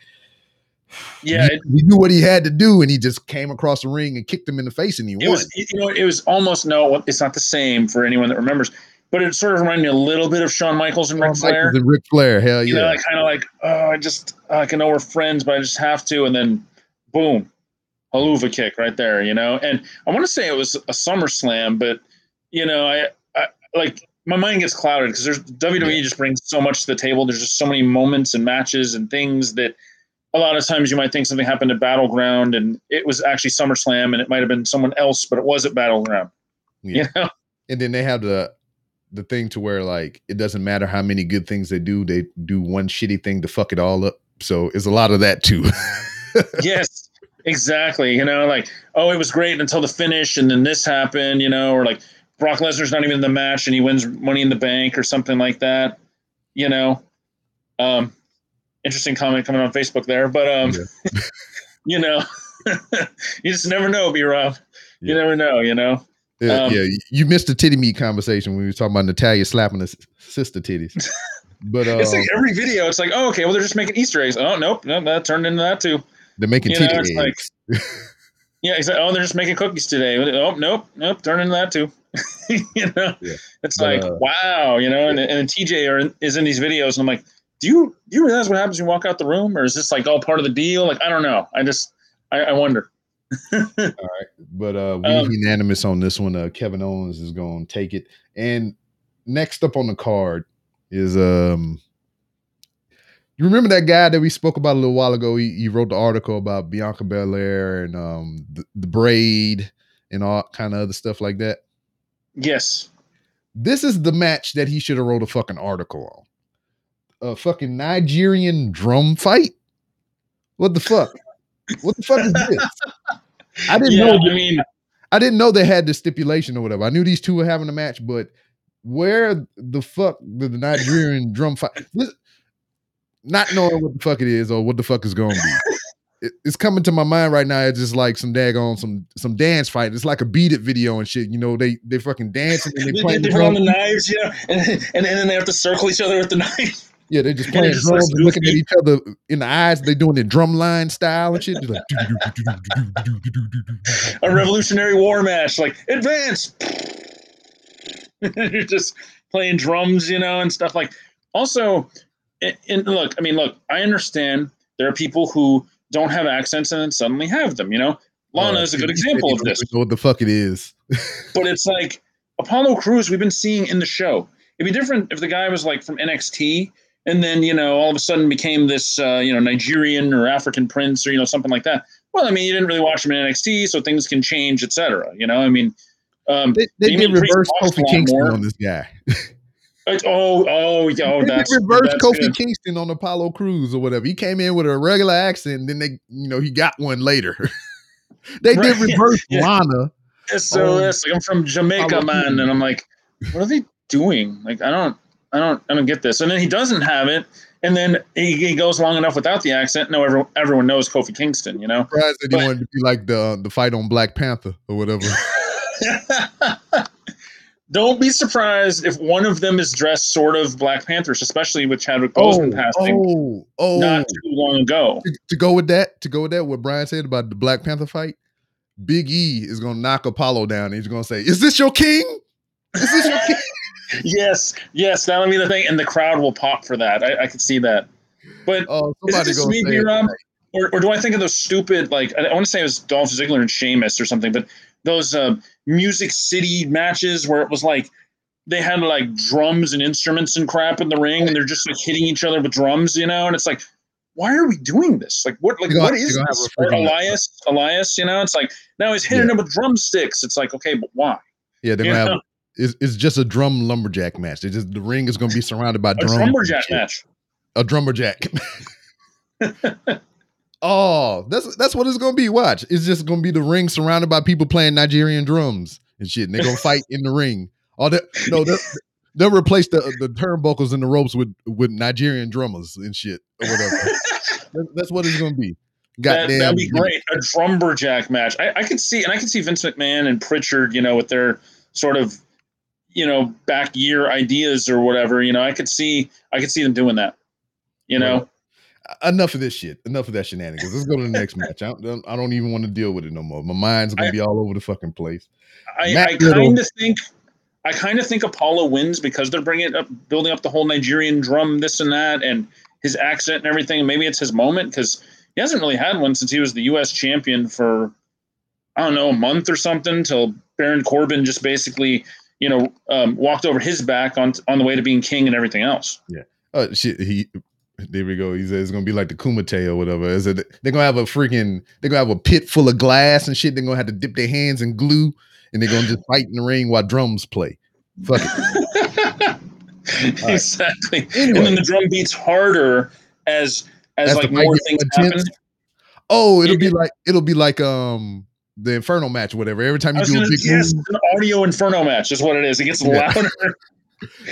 Yeah, he, it, he knew what he had to do, and he just came across the ring and kicked him in the face, and he it won. was. You know, it was almost no. It's not the same for anyone that remembers, but it sort of reminded me a little bit of Shawn Michaels and Ric Flair. Michaels and Ric Flair, hell You yeah. know, like kind of like, oh, I just, I can know we're friends, but I just have to, and then, boom, Helluva kick right there. You know, and I want to say it was a SummerSlam, but you know, I, I like my mind gets clouded because there's WWE just brings so much to the table. There's just so many moments and matches and things that a lot of times you might think something happened at Battleground and it was actually SummerSlam and it might have been someone else, but it was at Battleground. Yeah. You know? and then they have the the thing to where like it doesn't matter how many good things they do, they do one shitty thing to fuck it all up. So it's a lot of that too. yes, exactly. You know, like, oh, it was great until the finish, and then this happened, you know, or like Brock Lesnar's not even in the match and he wins money in the bank or something like that. You know. Um interesting comment coming on Facebook there. But um you know, you just never know, B Rob. You Yeah. never know, you know. yeah, Um, yeah, you missed the titty meat conversation when we were talking about Natalya slapping s- sister titties. But uh, It's like every video, it's like, oh, okay, well, they're just making Easter eggs. Oh, nope, nope, that turned into that too. they're making you know, titty it's like- Yeah, oh, they're just making cookies today. Oh, nope, nope, turn into that too. you know, Yeah. it's But, like, uh, wow, you know, and, and TJ are in, is in these videos, and I'm like, do you do you realize what happens when you walk out the room, or is this like all part of the deal? Like, I don't know. I just, I, I wonder. All right, but uh, we Um, unanimous on this one. Uh, Kevin Owens is going to take it. And next up on the card, is um you remember that guy that we spoke about a little while ago? He, he wrote the article about Bianca Belair and um the, the braid and all kind of other stuff like that. Yes. This is the match that he should have wrote a fucking article on. A fucking Nigerian drum fight. What the fuck? What the fuck is this? I didn't Yeah, know. I mean, I didn't know they had the stipulation or whatever. I knew these two were having a match, but where the fuck did the Nigerian drum fight? Not knowing what the fuck it is or what the fuck is going to be. It, it's coming to my mind right now. It's just like some daggone some some dance fight. It's like a beat it video and shit. You know, they they fucking dancing and they they, playing they the the knives, know, and, and, and then they have to circle each other with the knife. Yeah, they're just playing drums and looking at each other in the eyes. They're doing it drumline style and shit. Like, A Revolutionary War match, like advance. You're just playing drums, you know, and stuff like. Also, and, look, I mean, look, I understand there are people who don't have accents and then suddenly have them. You know, Lana Uh, is a good example of this. Know what the fuck it is? But it's like Apollo Crews we've been seeing in the show. It'd be different if the guy was like from NXT and then you know all of a sudden became this uh, you know Nigerian or African prince or you know something like that. Well, I mean, you didn't really watch him in NXT, so things can change, etc. You know, I mean, um, They, they did reverse Kofi Kingston more. on this guy. oh, oh, yeah, oh, they that's did reverse Kofi good. Kingston on Apollo Crews or whatever. He came in with a regular accent, then they, you know, he got one later. they did Right, yeah, reverse yeah. Lana. So Oh. it's like I'm from Jamaica, Apollo man, Crews. and I'm like, what are they doing? Like, I don't, I don't, I don't get this. And then he doesn't have it, and then he, he goes long enough without the accent. No, everyone, everyone knows Kofi Kingston, you know. Surprised that he But- wanted to be like the the fight on Black Panther or whatever. Don't be surprised if one of them is dressed sort of Black Panthers, especially with Chadwick oh, Boseman passing oh, oh, not too long ago. to, to go with that, to go with that, what Brian said about the Black Panther fight, Big E is gonna knock Apollo down. And he's gonna say, "Is this your king? Is this your king?" Yes, yes, that'll be the thing, and the crowd will pop for that. I, I could see that. But Oh, is it just me. B-Rob? or, or do I think of those stupid like I, I want to say it was Dolph Ziggler and Sheamus or something, but those uh, Music City matches where it was like they had like drums and instruments and crap in the ring, and they're just like hitting each other with drums, you know, and it's like. Why are we doing this? Like what? Like what is you're gonna have this? a Or freaking- Elias, Elias, you know, it's like now he's hitting him with drumsticks. It's like okay, but why? Yeah, they're You gonna have. It's, it's just a drum lumberjack match. It's just the ring is gonna be surrounded by A drums. and lumberjack match. A drummerjack. oh, that's that's what it's gonna be. Watch, it's just gonna be the ring surrounded by people playing Nigerian drums and shit. And they're gonna fight in the ring. Oh, that no, they'll, they'll replace the the turnbuckles and the ropes with with Nigerian drummers and shit or whatever. That- that's what it's gonna be. That, Goddamn, that'd be great. A drumberjack match. I, I could see, and I could see Vince McMahon and Prichard, you know, with their sort of, you know, back year ideas or whatever. You know, I could see, I could see them doing that. You know, enough of this shit. Enough of that shenanigans. Let's go to the next match. I don't, I don't even want to deal with it no more. My mind's gonna I- be all over the fucking place. I, I kind of think, I kind of think Apollo wins because they're bringing up, building up the whole Nigerian drum, this and that, and his accent and everything. Maybe it's his moment because he hasn't really had one since he was the U.S. champion for, I don't know, a month or something. Till Baron Corbin just basically, you know, um, walked over his back on on the way to being king and everything else. Yeah. Oh shit, he there we go. He said it's gonna be like the Kumite or whatever. Is it they're gonna have a freaking they're gonna have a pit full of glass and shit. They're gonna have to dip their hands in glue and they're gonna just fight in the ring while drums play. Fuck it. exactly. Anyway. And then the drum beats harder as as, As like more things happen. Oh, it'll It- be like it'll be like um the Inferno match whatever. Every time you do a gonna, big yes, move, an audio inferno match is what it is. It gets Yeah. louder.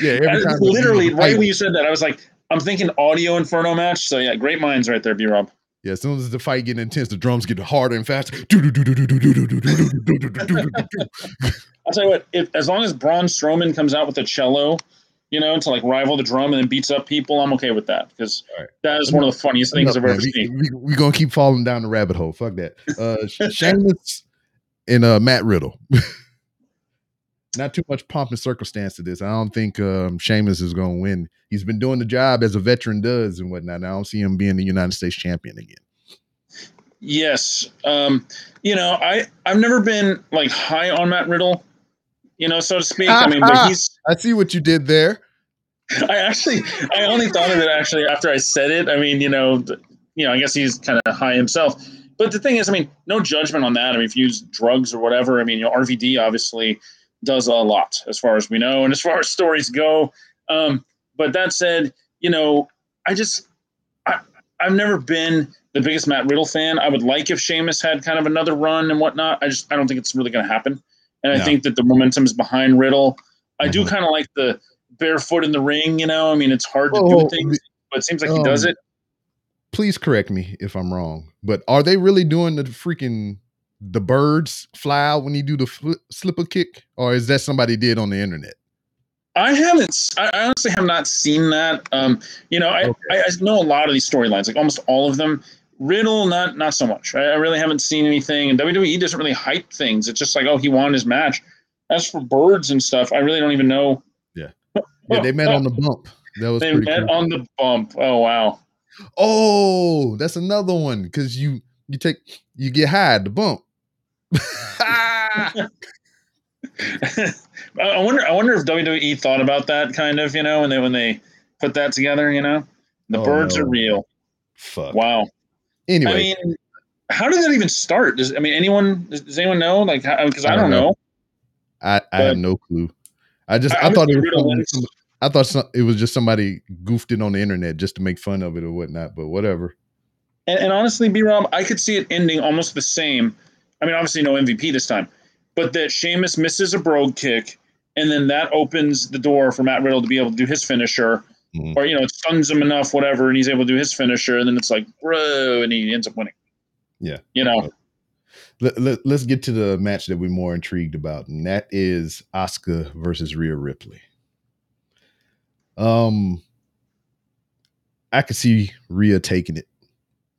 yeah, every time literally, right fight- when you said that, I was like, I'm thinking audio inferno match. So yeah, great minds right there, B Rob. Yeah, as soon as the fight getting intense, the drums get harder and faster. I'll tell you what, if as long as Braun Strowman comes out with a cello, you know, to like rival the drum and then beats up people, I'm okay with that because Alright. that is one of the funniest things I've ever man. seen. We, we, we gonna keep falling down the rabbit hole. Fuck that. Uh Sheamus and uh Matt Riddle. Not too much pomp and circumstance to this. I don't think um Sheamus is gonna win. He's been doing the job as a veteran does and whatnot. I don't see him being the United States champion again. Yes. Um, you know, I I've never been like high on Matt Riddle, you know, so to speak. I mean, but he's I see what you did there. I actually, I only thought of it actually after I said it. I mean, you know, you know, I guess he's kind of high himself. But the thing is, I mean, no judgment on that. I mean, if you use drugs or whatever, I mean, you know, RVD obviously does a lot as far as we know, and as far as stories go. Um, but that said, you know, I just, I, I've never been the biggest Matt Riddle fan. I would like if Sheamus had kind of another run and whatnot. I just, I don't think it's really going to happen. And I think that the momentum is behind Riddle. I mm-hmm. do kind of like the barefoot in the ring. You know, I mean, it's hard to oh, do things, but it seems like um, he does um, it. Please correct me if I'm wrong, but are they really doing the freaking the birds fly out when you do the fl- slipper kick, or is that somebody did on the internet? I haven't. I honestly have not seen that. Um, you know, I, okay. I, I know a lot of these storylines, like almost all of them. Riddle, not not so much. I, I, really haven't seen anything, and WWE doesn't really hype things. It's just like, oh, he won his match. As for birds and stuff, I really don't even know. Yeah, yeah, they met on the bump. That was they met cool. on the bump. Oh wow. Oh, that's another one because you you take you get high at the bump. I wonder. I wonder if WWE thought about that kind of, you know, when they when they put that together. You know, the oh, birds no. are real. Fuck. Wow. Anyway, I mean, how did that even start? Does I mean anyone? Does, does anyone know? Like, because I, I, don't know. know. I I have no clue. I just I, I thought it was. I thought some, it was just somebody goofed it on the internet just to make fun of it or whatnot. But whatever. And, and honestly, B Rob, I could see it ending almost the same. I mean, obviously no MVP this time, but that Sheamus misses a brogue kick, and then that opens the door for Matt Riddle to be able to do his finisher mm-hmm. or you know it stuns him enough, whatever, and he's able to do his finisher, and then it's like, bro, and he ends up winning. Yeah, you know. Let, let, let's get to the match that we're more intrigued about, and that is Asuka versus Rhea Ripley. Um, I could see Rhea taking it.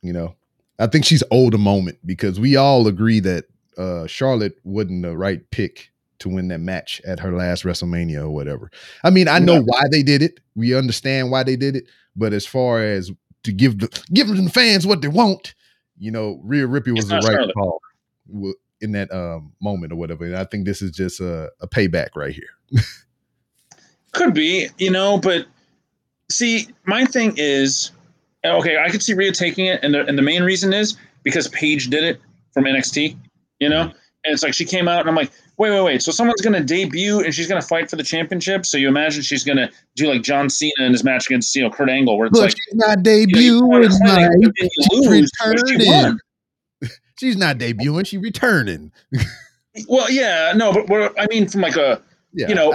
You know, I think she's owed a moment because we all agree that uh, Charlotte wasn't the right pick to win that match at her last WrestleMania or whatever. I mean, I know why they did it. We understand why they did it, but as far as to give the give the fans what they want, you know, Rhea Ripley was the right Charlotte. call in that um, moment or whatever. And I think this is just a, a payback right here. could be, you know, but see, my thing is, okay, I could see Rhea taking it, and the and the main reason is because Paige did it from NXT, you know, and it's like she came out, and I'm like, wait, wait, wait. So someone's going to debut and she's going to fight for the championship. So you imagine she's going to do like John Cena in his match against you know Kurt Angle, where it's like she's not debuting, you she's returning. She she's not debuting. She's returning. well, yeah, no, but, but I mean, from like a yeah, you know,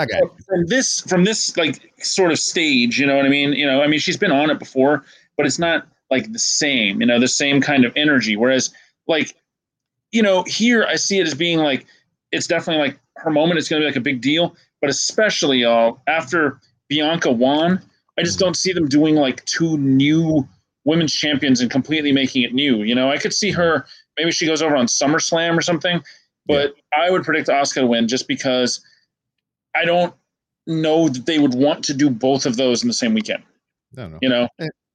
from this from this like sort of stage, you know what I mean? You know, I mean, she's been on it before, but it's not like the same, you know, the same kind of energy. Whereas, like, you know, here I see it as being like it's definitely like her moment is going to be like a big deal. But especially uh, after Bianca won, I just mm-hmm. don't see them doing like two new women's champions and completely making it new. You know, I could see her maybe she goes over on SummerSlam or something, but yeah. I would predict Asuka to win just because I don't know that they would want to do both of those in the same weekend. I don't know. You know,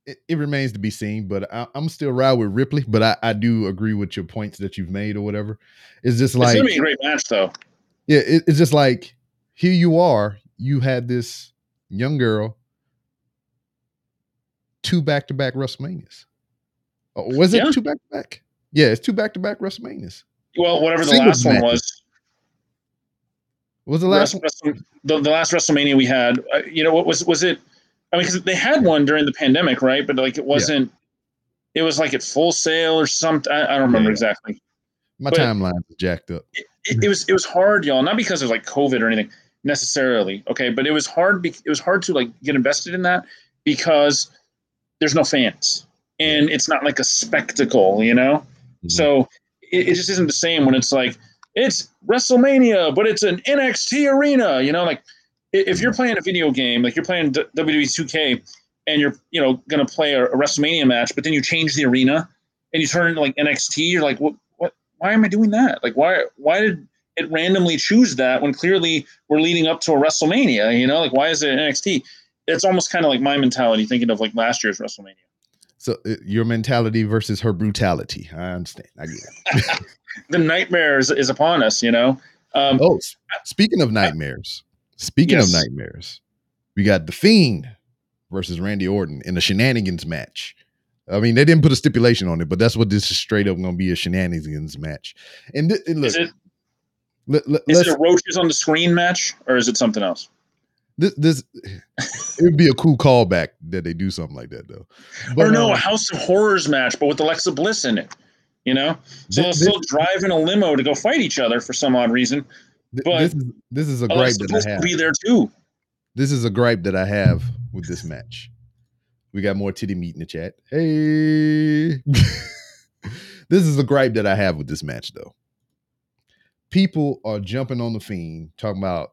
it, it remains to be seen, but I, am still ride with Ripley. But I, I do agree with your points that you've made or whatever. It's just like it's gonna be a great match, though. Yeah, it, it's just like here you are. You had this young girl, two back to back WrestleManias. Oh, was it yeah. two back to back? Yeah, it's two back to back WrestleManias. Well, whatever the Singles last matches. one was. was the last the, the, last WrestleMania we had? Uh, you know, what was was it? I mean, because they had one during the pandemic, right? But like, it wasn't. Yeah. It was like at Full Sail or something. I, I don't remember yeah. exactly. My but timeline is jacked up. It, it, it, was it was hard, y'all. Not because of like COVID or anything necessarily, okay, but it was hard. Be, it was hard to like get invested in that because there's no fans and it's not like a spectacle, you know. Mm-hmm. So it, it just isn't the same when it's like it's WrestleMania, but it's an NXT arena, you know, like if you're playing a video game, like you're playing WWE 2K, and you're you know going to play a, a, WrestleMania match, but then you change the arena and you turn into like NXT, you're like, what? What? Why am I doing that? Like, why? Why did it randomly choose that when clearly we're leading up to a WrestleMania? You know, like why is it NXT? It's almost kind of like my mentality thinking of like last year's WrestleMania. So uh, your mentality versus her brutality. I understand. I get it. the nightmare is, is upon us. You know. Um, oh, speaking of nightmares. Speaking yes. of nightmares, we got the Fiend versus Randy Orton in a shenanigans match. I mean, they didn't put a stipulation on it, but that's what this is straight up going to be a shenanigans match. And, th- and look, Is it let, let, is it a roaches on the screen match or is it something else? this, this it would be a cool callback that they do something like that though. or no, uh, a House of Horrors match, but with Alexa Bliss in it. You know, so they'll still drive in a limo to go fight each other for some odd reason. But this is this is a gripe that I have. be there too. This is a gripe that I have with this match. We got more titty meat in the chat. Hey. this is a gripe that I have with this match, though. People are jumping on the fiend, talking about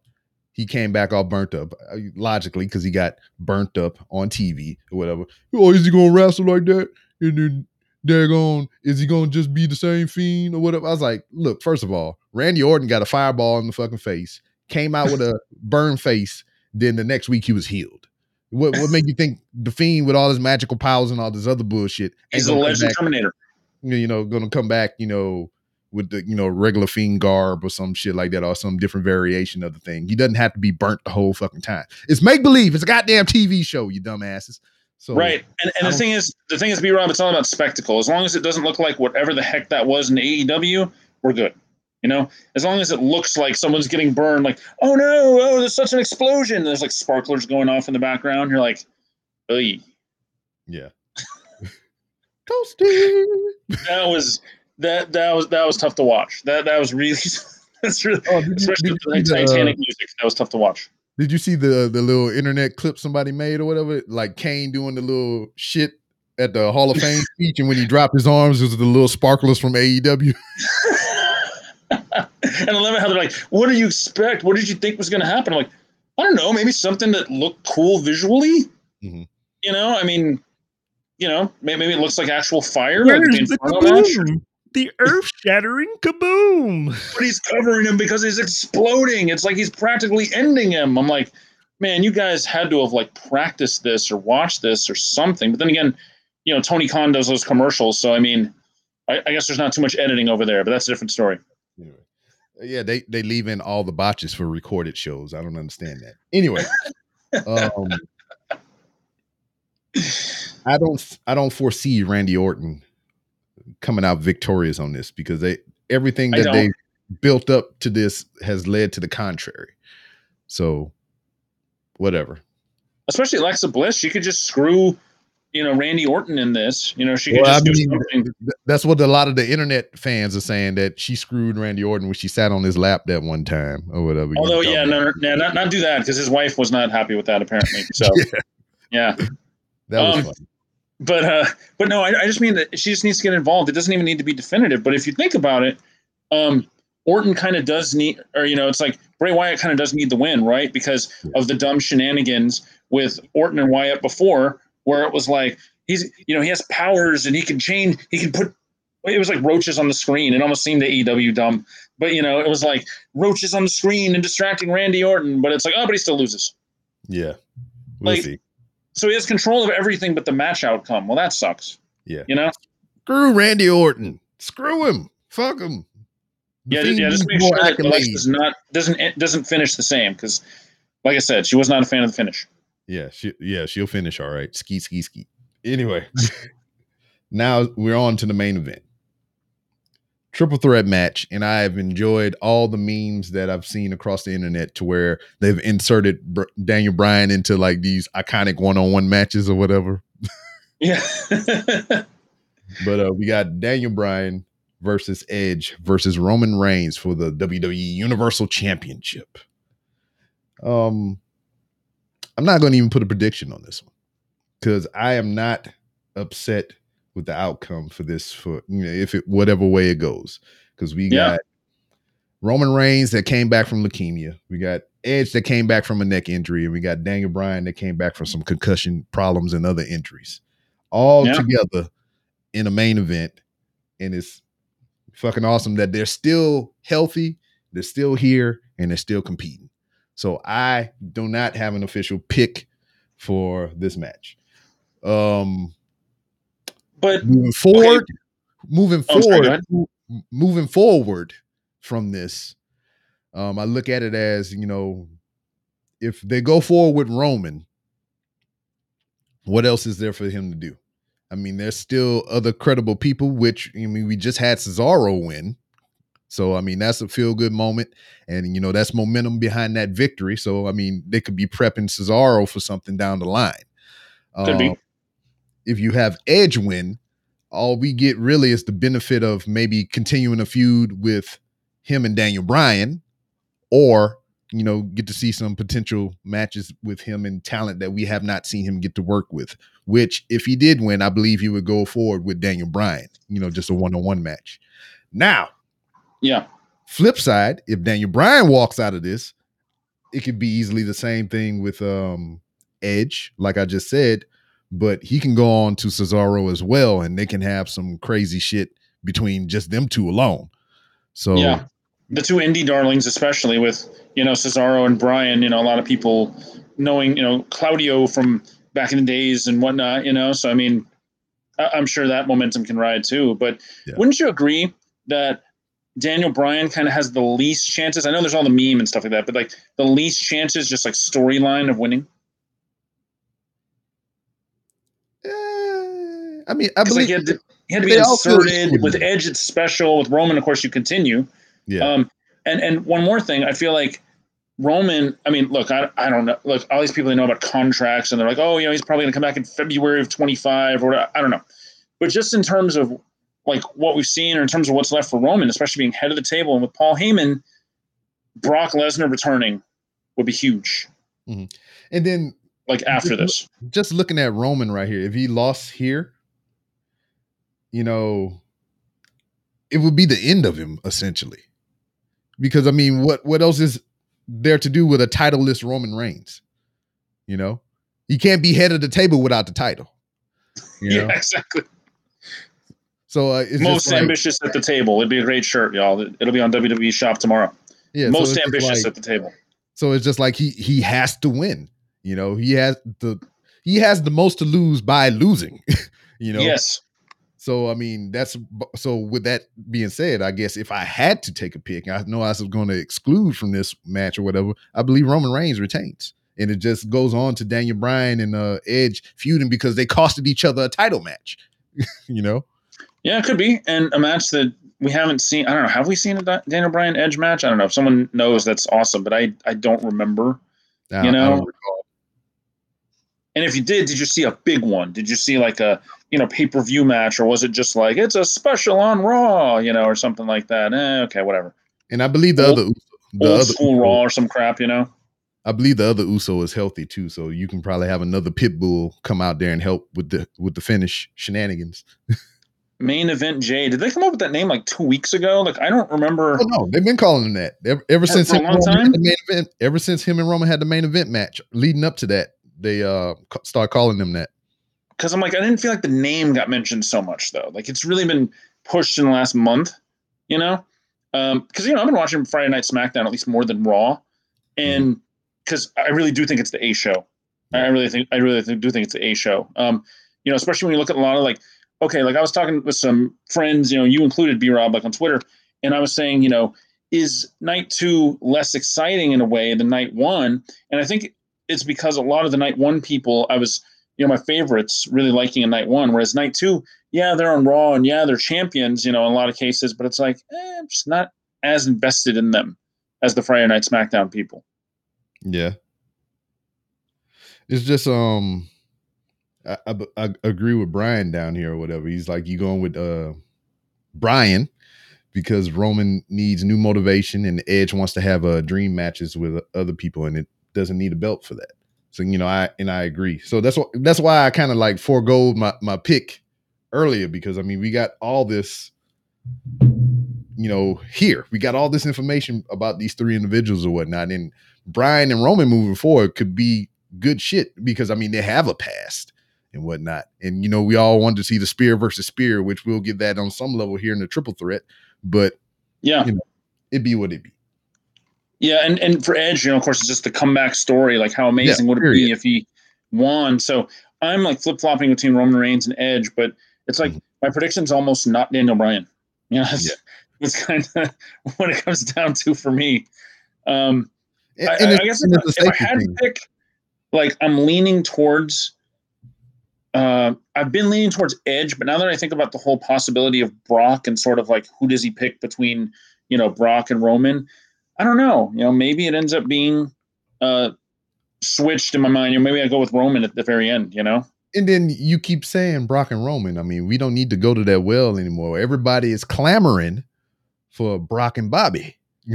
he came back all burnt up, uh, logically, because he got burnt up on TV or whatever. Oh, is he gonna wrestle like that? And then they're going, is he gonna just be the same fiend or whatever? I was like, look, first of all, Randy Orton got a fireball in the fucking face, came out with a burned face, then the next week he was healed. What what make you think the fiend with all his magical powers and all this other bullshit He's the Legend back, Terminator. you know, gonna come back, you know, with the you know regular fiend garb or some shit like that, or some different variation of the thing. He doesn't have to be burnt the whole fucking time. It's make believe. It's a goddamn TV show, you dumbasses. So right. And, and the um, thing is, the thing is, B Rob, it's all about spectacle. As long as it doesn't look like whatever the heck that was in AEW, we're good. You know, as long as it looks like someone's getting burned, like, oh no, oh, there's such an explosion. There's like sparklers going off in the background. You're like, Oy. yeah. Toasty. that was that that was that was tough to watch. That that was really that's really Oh, did you, did the see the, uh, music. That was tough to watch. Did you see the the little internet clip somebody made or whatever? Like Kane doing the little shit at the Hall of Fame speech, and when he dropped his arms, it was the little sparklers from AEW. and I love it how they're like, "What do you expect? What did you think was going to happen?" I'm like, I don't know, maybe something that looked cool visually. Mhm. You know, I mean, you know, maybe, maybe it looks like actual fire. like the Inferno The earth shattering kaboom. but he's covering him because he's exploding. It's like he's practically ending him. I'm like, man, you guys had to have like practiced this or watched this or something. But then again, you know, Tony Khan does those commercials, so I mean, I, I guess there's not too much editing over there, but that's a different story. Yeah, they they leave in all the botches for recorded shows. I don't understand that. Anyway, um, I don't I don't foresee Randy Orton coming out victorious on this because they everything that they built up to this has led to the contrary. So, whatever. especially Alexa Bliss, she could just screw, you know, Randy Orton in this. You know, she could Well, I just do something. that's what a lot of the internet fans are saying that she screwed Randy Orton when she sat on his lap that one time or whatever. Although, yeah, about. no, no, not not do that because his wife was not happy with that apparently. So, yeah, that was um, funny. but uh, but no, I, I just mean that she just needs to get involved. It doesn't even need to be definitive. But if you think about it, um, Orton kind of does need, or you know, it's like Bray Wyatt kind of does need the win, right? Because of the dumb shenanigans with Orton and Wyatt before, where it was like he's, you know, he has powers and he can change, he can put. It was like roaches on the screen. It almost seemed to EW dumb, but you know, it was like roaches on the screen and distracting Randy Orton. But it's like, oh, but he still loses. Yeah, we'll like- see. So he has control of everything but the match outcome. Well, that sucks. Yeah. You know. Screw Randy Orton. Screw him. Fuck him. The Yeah, yeah, just make sure that. Alexa's not doesn't doesn't finish the same because, like I said, she was not a fan of the finish. Yeah, she yeah, she'll finish all right. Ski, ski, ski. Anyway, now we're on to the main event. Triple threat match, and I have enjoyed all the memes that I've seen across the internet to where they've inserted Br- Daniel Bryan into like these iconic one-on-one matches or whatever. Yeah, But uh, we got Daniel Bryan versus Edge versus Roman Reigns for the WWE Universal Championship. Um, I'm not going to even put a prediction on this one because I am not upset with the outcome for this. For you know, if it whatever way it goes, because we Yeah. got Roman Reigns that came back from leukemia. We got Edge that came back from a neck injury, and we got Daniel Bryan that came back from some concussion problems and other injuries, all Yeah. together in a main event. And it's fucking awesome that they're still healthy, they're still here, and they're still competing. So I do not have an official pick for this match. Um, but moving forward, moving Oh, forward, moving forward from this, um, I look at it as you know, if they go forward with Roman, what else is there for him to do? I mean, there's still other credible people, which I mean, we just had Cesaro win. So I mean, that's a feel good moment, and you know that's momentum behind that victory. So I mean, they could be prepping Cesaro for something down the line. Could be. Uh, if you have Edge win, all we get really is the benefit of maybe continuing a feud with him and Daniel Bryan, or you know, get to see some potential matches with him and talent that we have not seen him get to work with. Which, if he did win, I believe he would go forward with Daniel Bryan. You know, just a one-on-one match. Now, Yeah. flip side, if Daniel Bryan walks out of this, it could be easily the same thing with um Edge, like I just said, but he can go on to Cesaro as well, and they can have some crazy shit between just them two alone. So Yeah. The two indie darlings, especially with, you know, Cesaro and Brian, you know, a lot of people knowing, you know, Claudio from back in the days and whatnot, you know. So, I mean, I- I'm sure that momentum can ride too. But Yeah. wouldn't you agree that Daniel Bryan kind of has the least chances? I know there's all the meme and stuff like that, but like the least chances, just like storyline of winning? eh, I mean, I Because like believe he had to, he had to be they all feel inserted with Edge. It's special with Roman. Of course, you continue. yeah. Um, and and one more thing, I feel like Roman. I mean, look, I, I don't know. Look, all these people they know about contracts, and they're like, oh, you know, he's probably going to come back in February of twenty five, or. I don't know. But just in terms of like what we've seen, or in terms of what's left for Roman, especially being head of the table, and with Paul Heyman, Brock Lesnar returning would be huge. Mm-hmm. and then Like after this, just looking at Roman right here, if he lost here, you know, it would be the end of him essentially. Because I mean, what what else is there to do with a titleless Roman Reigns? You know, you can't be head of the table without the title. You know? yeah, exactly. So uh, it's Most like, ambitious at the table. It'd be a great shirt, y'all. It'll be on WWE Shop tomorrow. yeah, Most just ambitious like- at the table. So it's just like he he has to win. You know, he has the he has the most to lose by losing. you know, Yes. So I mean, that's so. With that being said, I guess if I had to take a pick, I know I was going to exclude from this match or whatever. I believe Roman Reigns retains, and it just goes on to Daniel Bryan and uh, Edge feuding because they costed each other a title match. you know, Yeah, it could be. And a match that we haven't seen. I don't know. Have we seen a Da- Daniel Bryan Edge match? I don't know. If someone knows, that's awesome. But I, I don't remember. I- You know? And if you did, did you see a big one? Did you see like a you know pay per view match, or was it just like it's a special on Raw, you know, or something like that? Eh, okay, whatever. and I believe the Old- other the Old other school Uso- Raw or some crap, you know. I believe the other Uso is healthy too, so you can probably have another pit bull come out there and help with the with the finish shenanigans. Main event Jey. Did they come up with that name like two weeks ago? Like I don't remember. Oh no, they've been calling him that ever, ever since him long and Roman time? had the main event. Ever since him and Roman had the main event match, leading up to that, they uh start calling them that. because I'm like, I didn't feel like the name got mentioned so much though. Like it's really been pushed in the last month, you know? Because you know I've been watching Friday Night SmackDown at least more than Raw, and because I really do think it's the A show. I really think I really think, do think it's the A show. Um, you know, especially when you look at a lot of like, okay, like I was talking with some friends, you know, you included B Rob, like on Twitter, and I was saying, you know, is night two less exciting in a way than night one? And I think it's because a lot of the night one people I was you know, my favorites really liking in night one. Whereas night two, yeah, they're on Raw and yeah, they're champions, you know, in a lot of cases, but it's like, eh, I'm just not as invested in them as the Friday Night SmackDown people. Yeah, it's just um, I, I, agree with Brian down here or whatever. He's like you going with uh Brian because Roman needs new motivation and Edge wants to have uh dream matches with other people and it doesn't need a belt for that. So you know, I and I agree. So that's what that's why I kind of like forego my my pick earlier because I mean we got all this, you know, here we got all this information about these three individuals or whatnot, and Brian and Roman moving forward could be good shit because I mean they have a past and whatnot, and you know we all wanted to see the spear versus spear, which we'll get that on some level here in the triple threat, but Yeah. You it be what it be. Yeah, and, and for Edge, you know, of course, it's just the comeback story. Like, how amazing would it period. be if he won? So I'm like flip flopping between Roman Reigns and Edge, but it's like Mhm. my prediction's almost not Daniel Bryan. You know, it's, Yeah. it's kind of what it comes down to for me. Um, And- I, and I- guess if, if I had to pick, like I'm leaning towards. Uh, I've been leaning towards Edge, but now that I think about the whole possibility of Brock and sort of like who does he pick between, you know, Brock and Roman, I don't know. You know, maybe it ends up being uh, switched in my mind. You know, maybe I go with Roman at the very end. You know, And then you keep saying Brock and Roman. I mean, we don't need to go to that well anymore. Everybody is clamoring for Brock and Bobby.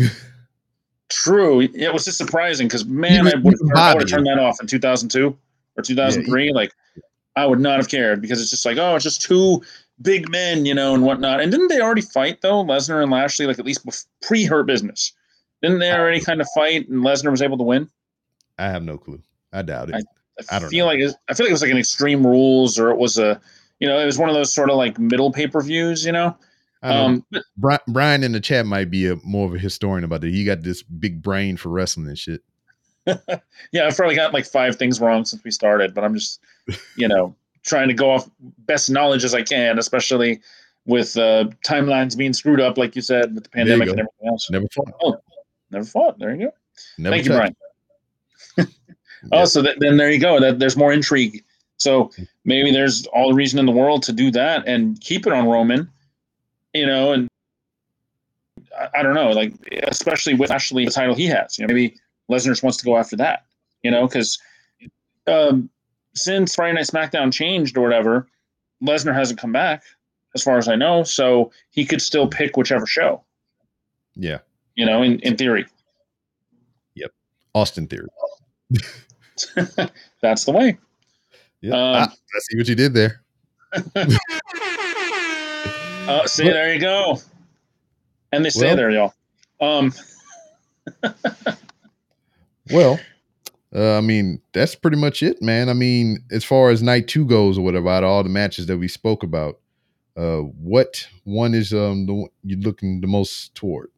true. Yeah, it was just surprising because man, Even- I would have turned that off in 2002 or 2003. like, I would not have cared because it's just like, oh, it's just two big men, you know, and whatnot. And didn't they already fight though, Lesnar and Lashley, like at least pre Hurt Business? Didn't they already kind of fight and Lesnar was able to win? I have no clue. I doubt it. I, I don't feel know. like it, I feel like it was like an Extreme Rules or it was a, you know, it was one of those sort of like middle pay per views, you know. I Um, but Brian in the chat might be a more of a historian about it. He got this big brain for wrestling and shit. yeah, I've probably got like five things wrong since we started, but I'm just, you know, trying to go off best knowledge as I can, especially with uh, timelines being screwed up, like you said, with the pandemic and everything else. Never fought. Never fought. There you go. Never Thank you. Brian. Oh, so that, then there you go. That there's more intrigue. So maybe there's all the reason in the world to do that and keep it on Roman, you know, and I, I don't know, like especially with actually the title he has, you know, maybe Lesnar just wants to go after that, you know, because um, since Friday Night SmackDown changed or whatever, Lesnar hasn't come back as far as I know, so he could still pick whichever show, Yeah. you know, in, in theory. Yep, Austin theory. That's the way. Yeah. Um, Ah, I see what you did there. Uh, see, But- there you go. And they stay Well- there, y'all. Um, Well, uh, I mean, that's pretty much it, man. I mean, as far as night two goes or whatever, out of all the matches that we spoke about, uh, what one is um the one you're looking the most toward?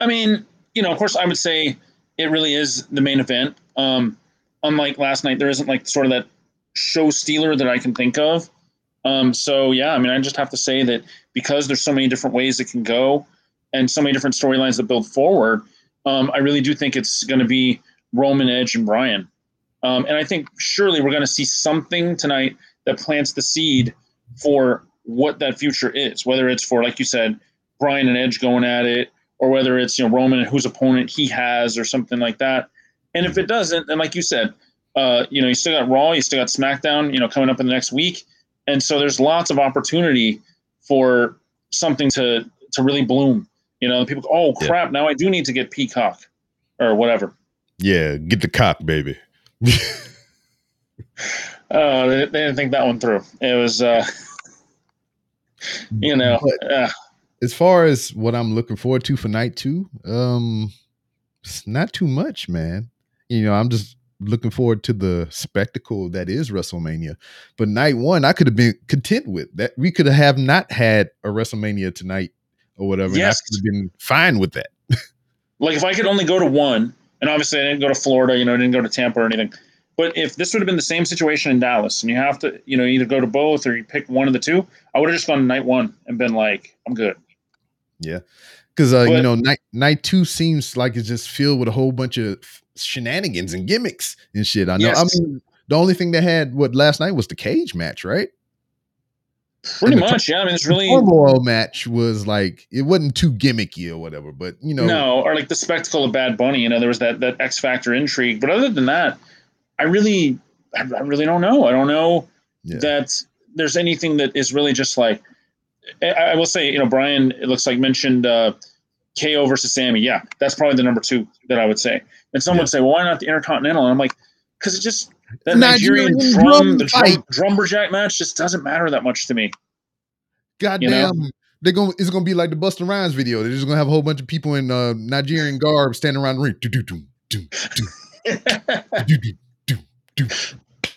I mean, you know, of course, I would say it really is the main event. Um, unlike last night, there isn't like sort of that show stealer that I can think of. Um, so yeah, I mean, I just have to say that because there's so many different ways it can go, and so many different storylines that build forward, um, I really do think it's going to be Roman Edge and Brian. Um, and I think surely we're going to see something tonight that plants the seed for what that future is. Whether it's for, like you said, Brian and Edge going at it, or whether it's you know Roman and whose opponent he has, or something like that. And if it doesn't, then like you said, uh, you know, you still got Raw, you still got SmackDown, you know, coming up in the next week, and so there's lots of opportunity for something to to really bloom. You know, people, go, oh Yeah. crap, now I do need to get Peacock or whatever. Yeah, get the cock, baby. Oh, they, they didn't think that one through. It was, uh, you know, uh, as far as what I'm looking forward to for night two, um, it's not too much, man. You know, I'm just looking forward to the spectacle that is WrestleMania. But night one, I could have been content with that. We could have not had a WrestleMania tonight or whatever. Yes. And I could have been fine with that. like if I could only go to one, and obviously I didn't go to Florida, you know, I didn't go to Tampa or anything. But if this would have been the same situation in Dallas, and you have to, you know, either go to both or you pick one of the two, I would have just gone to night one and been like, I'm good. Yeah, because uh, you know, night night two seems like it's just filled with a whole bunch of shenanigans and gimmicks and shit. I know. I mean, the only thing they had what last night was the cage match, right? Pretty much, yeah. I mean, it's really turmoil match was like it wasn't too gimmicky or whatever, but you know, no, or like the spectacle of Bad Bunny. You know, there was that that X Factor intrigue, but other than that, I really, I, I really don't know. I don't know yeah, that there's anything that is really just like. I, I will say, you know, Brian. It looks like mentioned uh, KO versus Sami. Yeah, that's probably the number two that I would say. And some Yeah. would say, well, why not the Intercontinental? And I'm like, because it just that Nigerian, Nigerian drum, drum, the drum, drumberjack match just doesn't matter that much to me. Goddamn. You know? They're gonna it's gonna be like the Busta Rhymes video. They're just gonna have a whole bunch of people in uh, Nigerian garb standing around the ring. Do do do do do do do do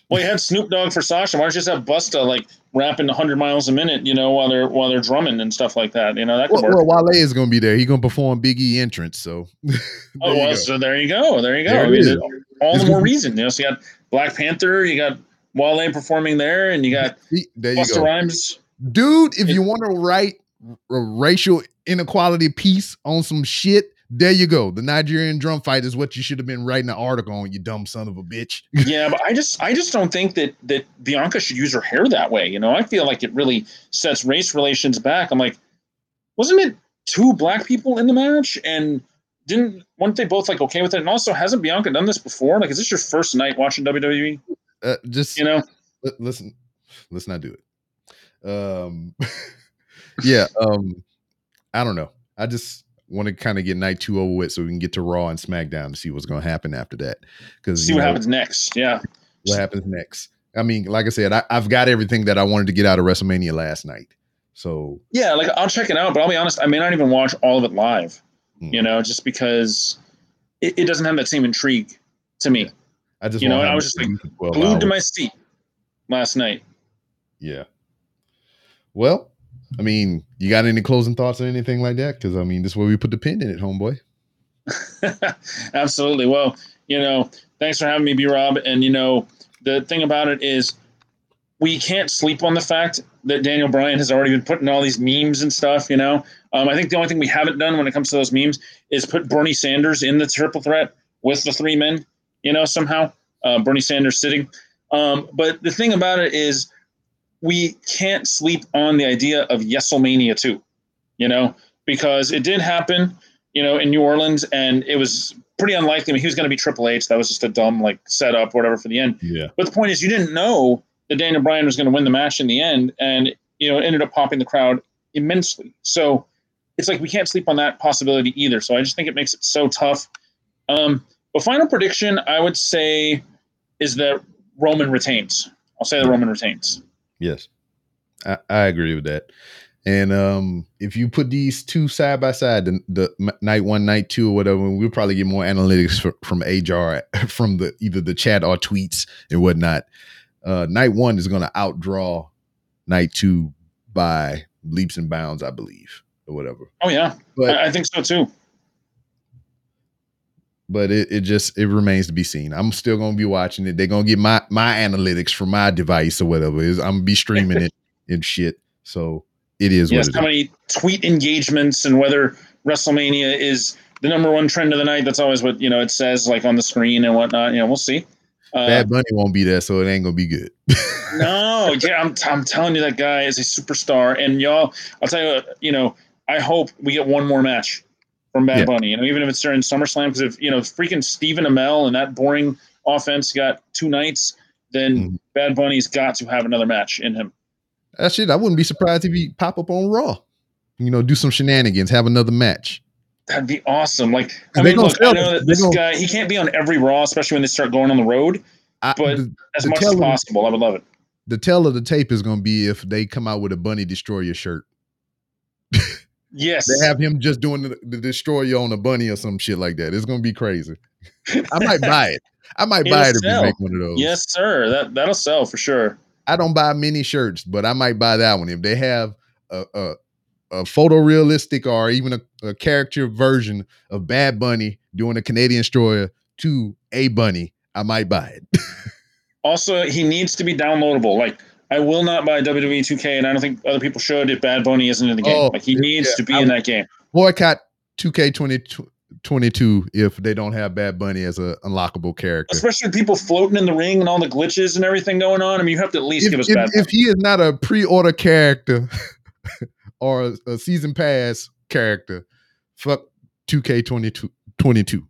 Well, you had Snoop Dogg for Sasha. Why don't you just have Busta like rapping 100 miles a minute, you know, while they're while they're drumming and stuff like that. You know, that could well, work. Well, Wale is going to be there. He's going to perform Big E entrance. So, oh well, so there you go, there you go. There I mean, all it's the more reason. You know, so you got Black Panther, you got Wale performing there, and you got there you Busta go. Rhymes. dude if It- you want to write a racial inequality piece on some shit There you go. The Nigerian drum fight is what you should have been writing an article on, you dumb son of a bitch. yeah, but I just I just don't think that that Bianca should use her hair that way. You know, I feel like it really sets race relations back. I'm like, wasn't it two black people in the match and didn't weren't they both like okay with it? And also, hasn't Bianca done this before? Like, is this your first night watching WWE? Uh, just You know, listen, let's not do it. Um, yeah. Um, I don't know. I just want to kind of get night two over with so we can get to Raw and SmackDown to see what's going to happen after that. Because see what happens next. Yeah, what happens next. I mean, like I said, I, I've got everything that I wanted to get out of WrestleMania last night. So yeah. Like I'll check it out, but I'll be honest, I may not even watch all of it live. Hmm. You know, just because it, it doesn't have that same intrigue to me. I just You know, I was just, a week of 12 Glued to my seat last night. Yeah. Well, I mean, you got any closing thoughts or anything like that? Because I mean, this is where we put the pin in it, homeboy. Absolutely. Well, you know, thanks for having me, B Rob. And, you know, the thing about it is we can't sleep on the fact that Daniel Bryan has already been putting all these memes and stuff, you know. Um, I think the only thing we haven't done when it comes to those memes is put Bernie Sanders in the triple threat with the three men, you know, somehow. Uh, Bernie Sanders sitting. Um, but the thing about it is we can't sleep on the idea of Yeslemania too, you know, because it did happen, you know, in New Orleans and it was pretty unlikely. I mean, he was going to be Triple H. That was just a dumb like setup, whatever for the end. Yeah. But the point is, you didn't know that Daniel Bryan was going to win the match in the end, and you know, ended up popping the crowd immensely. So it's like we can't sleep on that possibility either. So I just think it makes it so tough. Um, but final prediction, I would say, is that Roman retains. I'll say that Roman retains. Yes. I, I agree with that. And um, if you put these two side by side, the, the night one, night two, or whatever, we'll probably get more analytics fr- from HR from the either the chat or tweets and whatnot. Uh, night one is going to outdraw night two by leaps and bounds, I believe, or whatever. Oh yeah, But I, I think so too. but it, it just it remains to be seen. I'm still gonna be watching it. They're gonna get my my analytics from my device or whatever. Is I'm gonna be streaming it and shit. So it is Yes, what how it is. many tweet engagements and whether WrestleMania is the number one trend of the night. That's always what you know it says, like on the screen and whatnot. You know, we'll see. Uh, Bad Bunny won't be there, so it ain't gonna be good. no, yeah, I'm, I'm telling you, that guy is a superstar. And y'all, I'll tell you, you know, I hope we get one more match from Bad Yeah. Bunny. You know, even if it's during SummerSlam, because if you know, freaking Stephen Amell and that boring offense got two nights, then Mhm. Bad Bunny's got to have another match in him. That shit, I wouldn't be surprised if he pop up on Raw. You know, do some shenanigans, have another match. That'd be awesome. Like, I mean, look, I know that this guy, he can't be on every Raw, especially when they start going on the road. I, But- the, As The much as possible, I would love it. the tell of the tape is gonna be if they come out with a Bunny Destroyer shirt. Yes. They have him just doing the, the Destroyer on a bunny or some shit like that. It's gonna be crazy. I might buy it. I might It'll buy it if sell. we make one of those. yes, sir. That that'll sell for sure. I don't buy many shirts, but I might buy that one if they have a a, a photorealistic or even a, a character version of Bad Bunny doing a Canadian Destroyer to a bunny. I might buy it. Also, he needs to be downloadable. Like, I will not buy WWE 2K, and I don't think other people should if Bad Bunny isn't in the game. Oh, like, he needs yeah, to be I in that game. Boycott 2K22 if they don't have Bad Bunny as an unlockable character. Especially people floating in the ring and all the glitches and everything going on. I mean, you have to at least If, give us if- Bad if he is not a pre-order character or a, a season pass character, fuck 2K22. 22.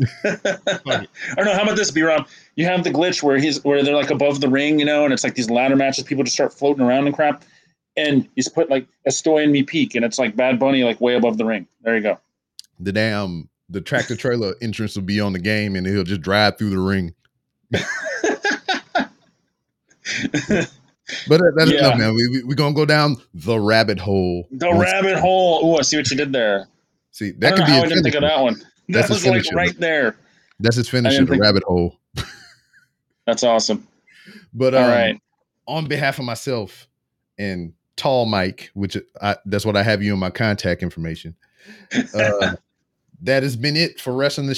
I don't know. how about this, B Rob? You have the glitch where he's where they're like above the ring, you know, and it's like these ladder matches, people just start floating around and crap. And he's put like Estoy and me peak, and it's like Bad Bunny like way above the ring. There you go. the damn the tractor trailer entrance will be on the game and he'll just drive through the ring. But that, that's Yeah. enough, man. We, we, we're gonna go down the rabbit hole. The rabbit hole. Oh, I see what you did there. See, that could be how I didn't think of that one. That's his was like right there. That's his finisher, the rabbit hole. That's awesome. But All um, right. on behalf of myself and Tall Mike, which I, that's what I have you in my contact information. Uh, that has been it for Wrestling the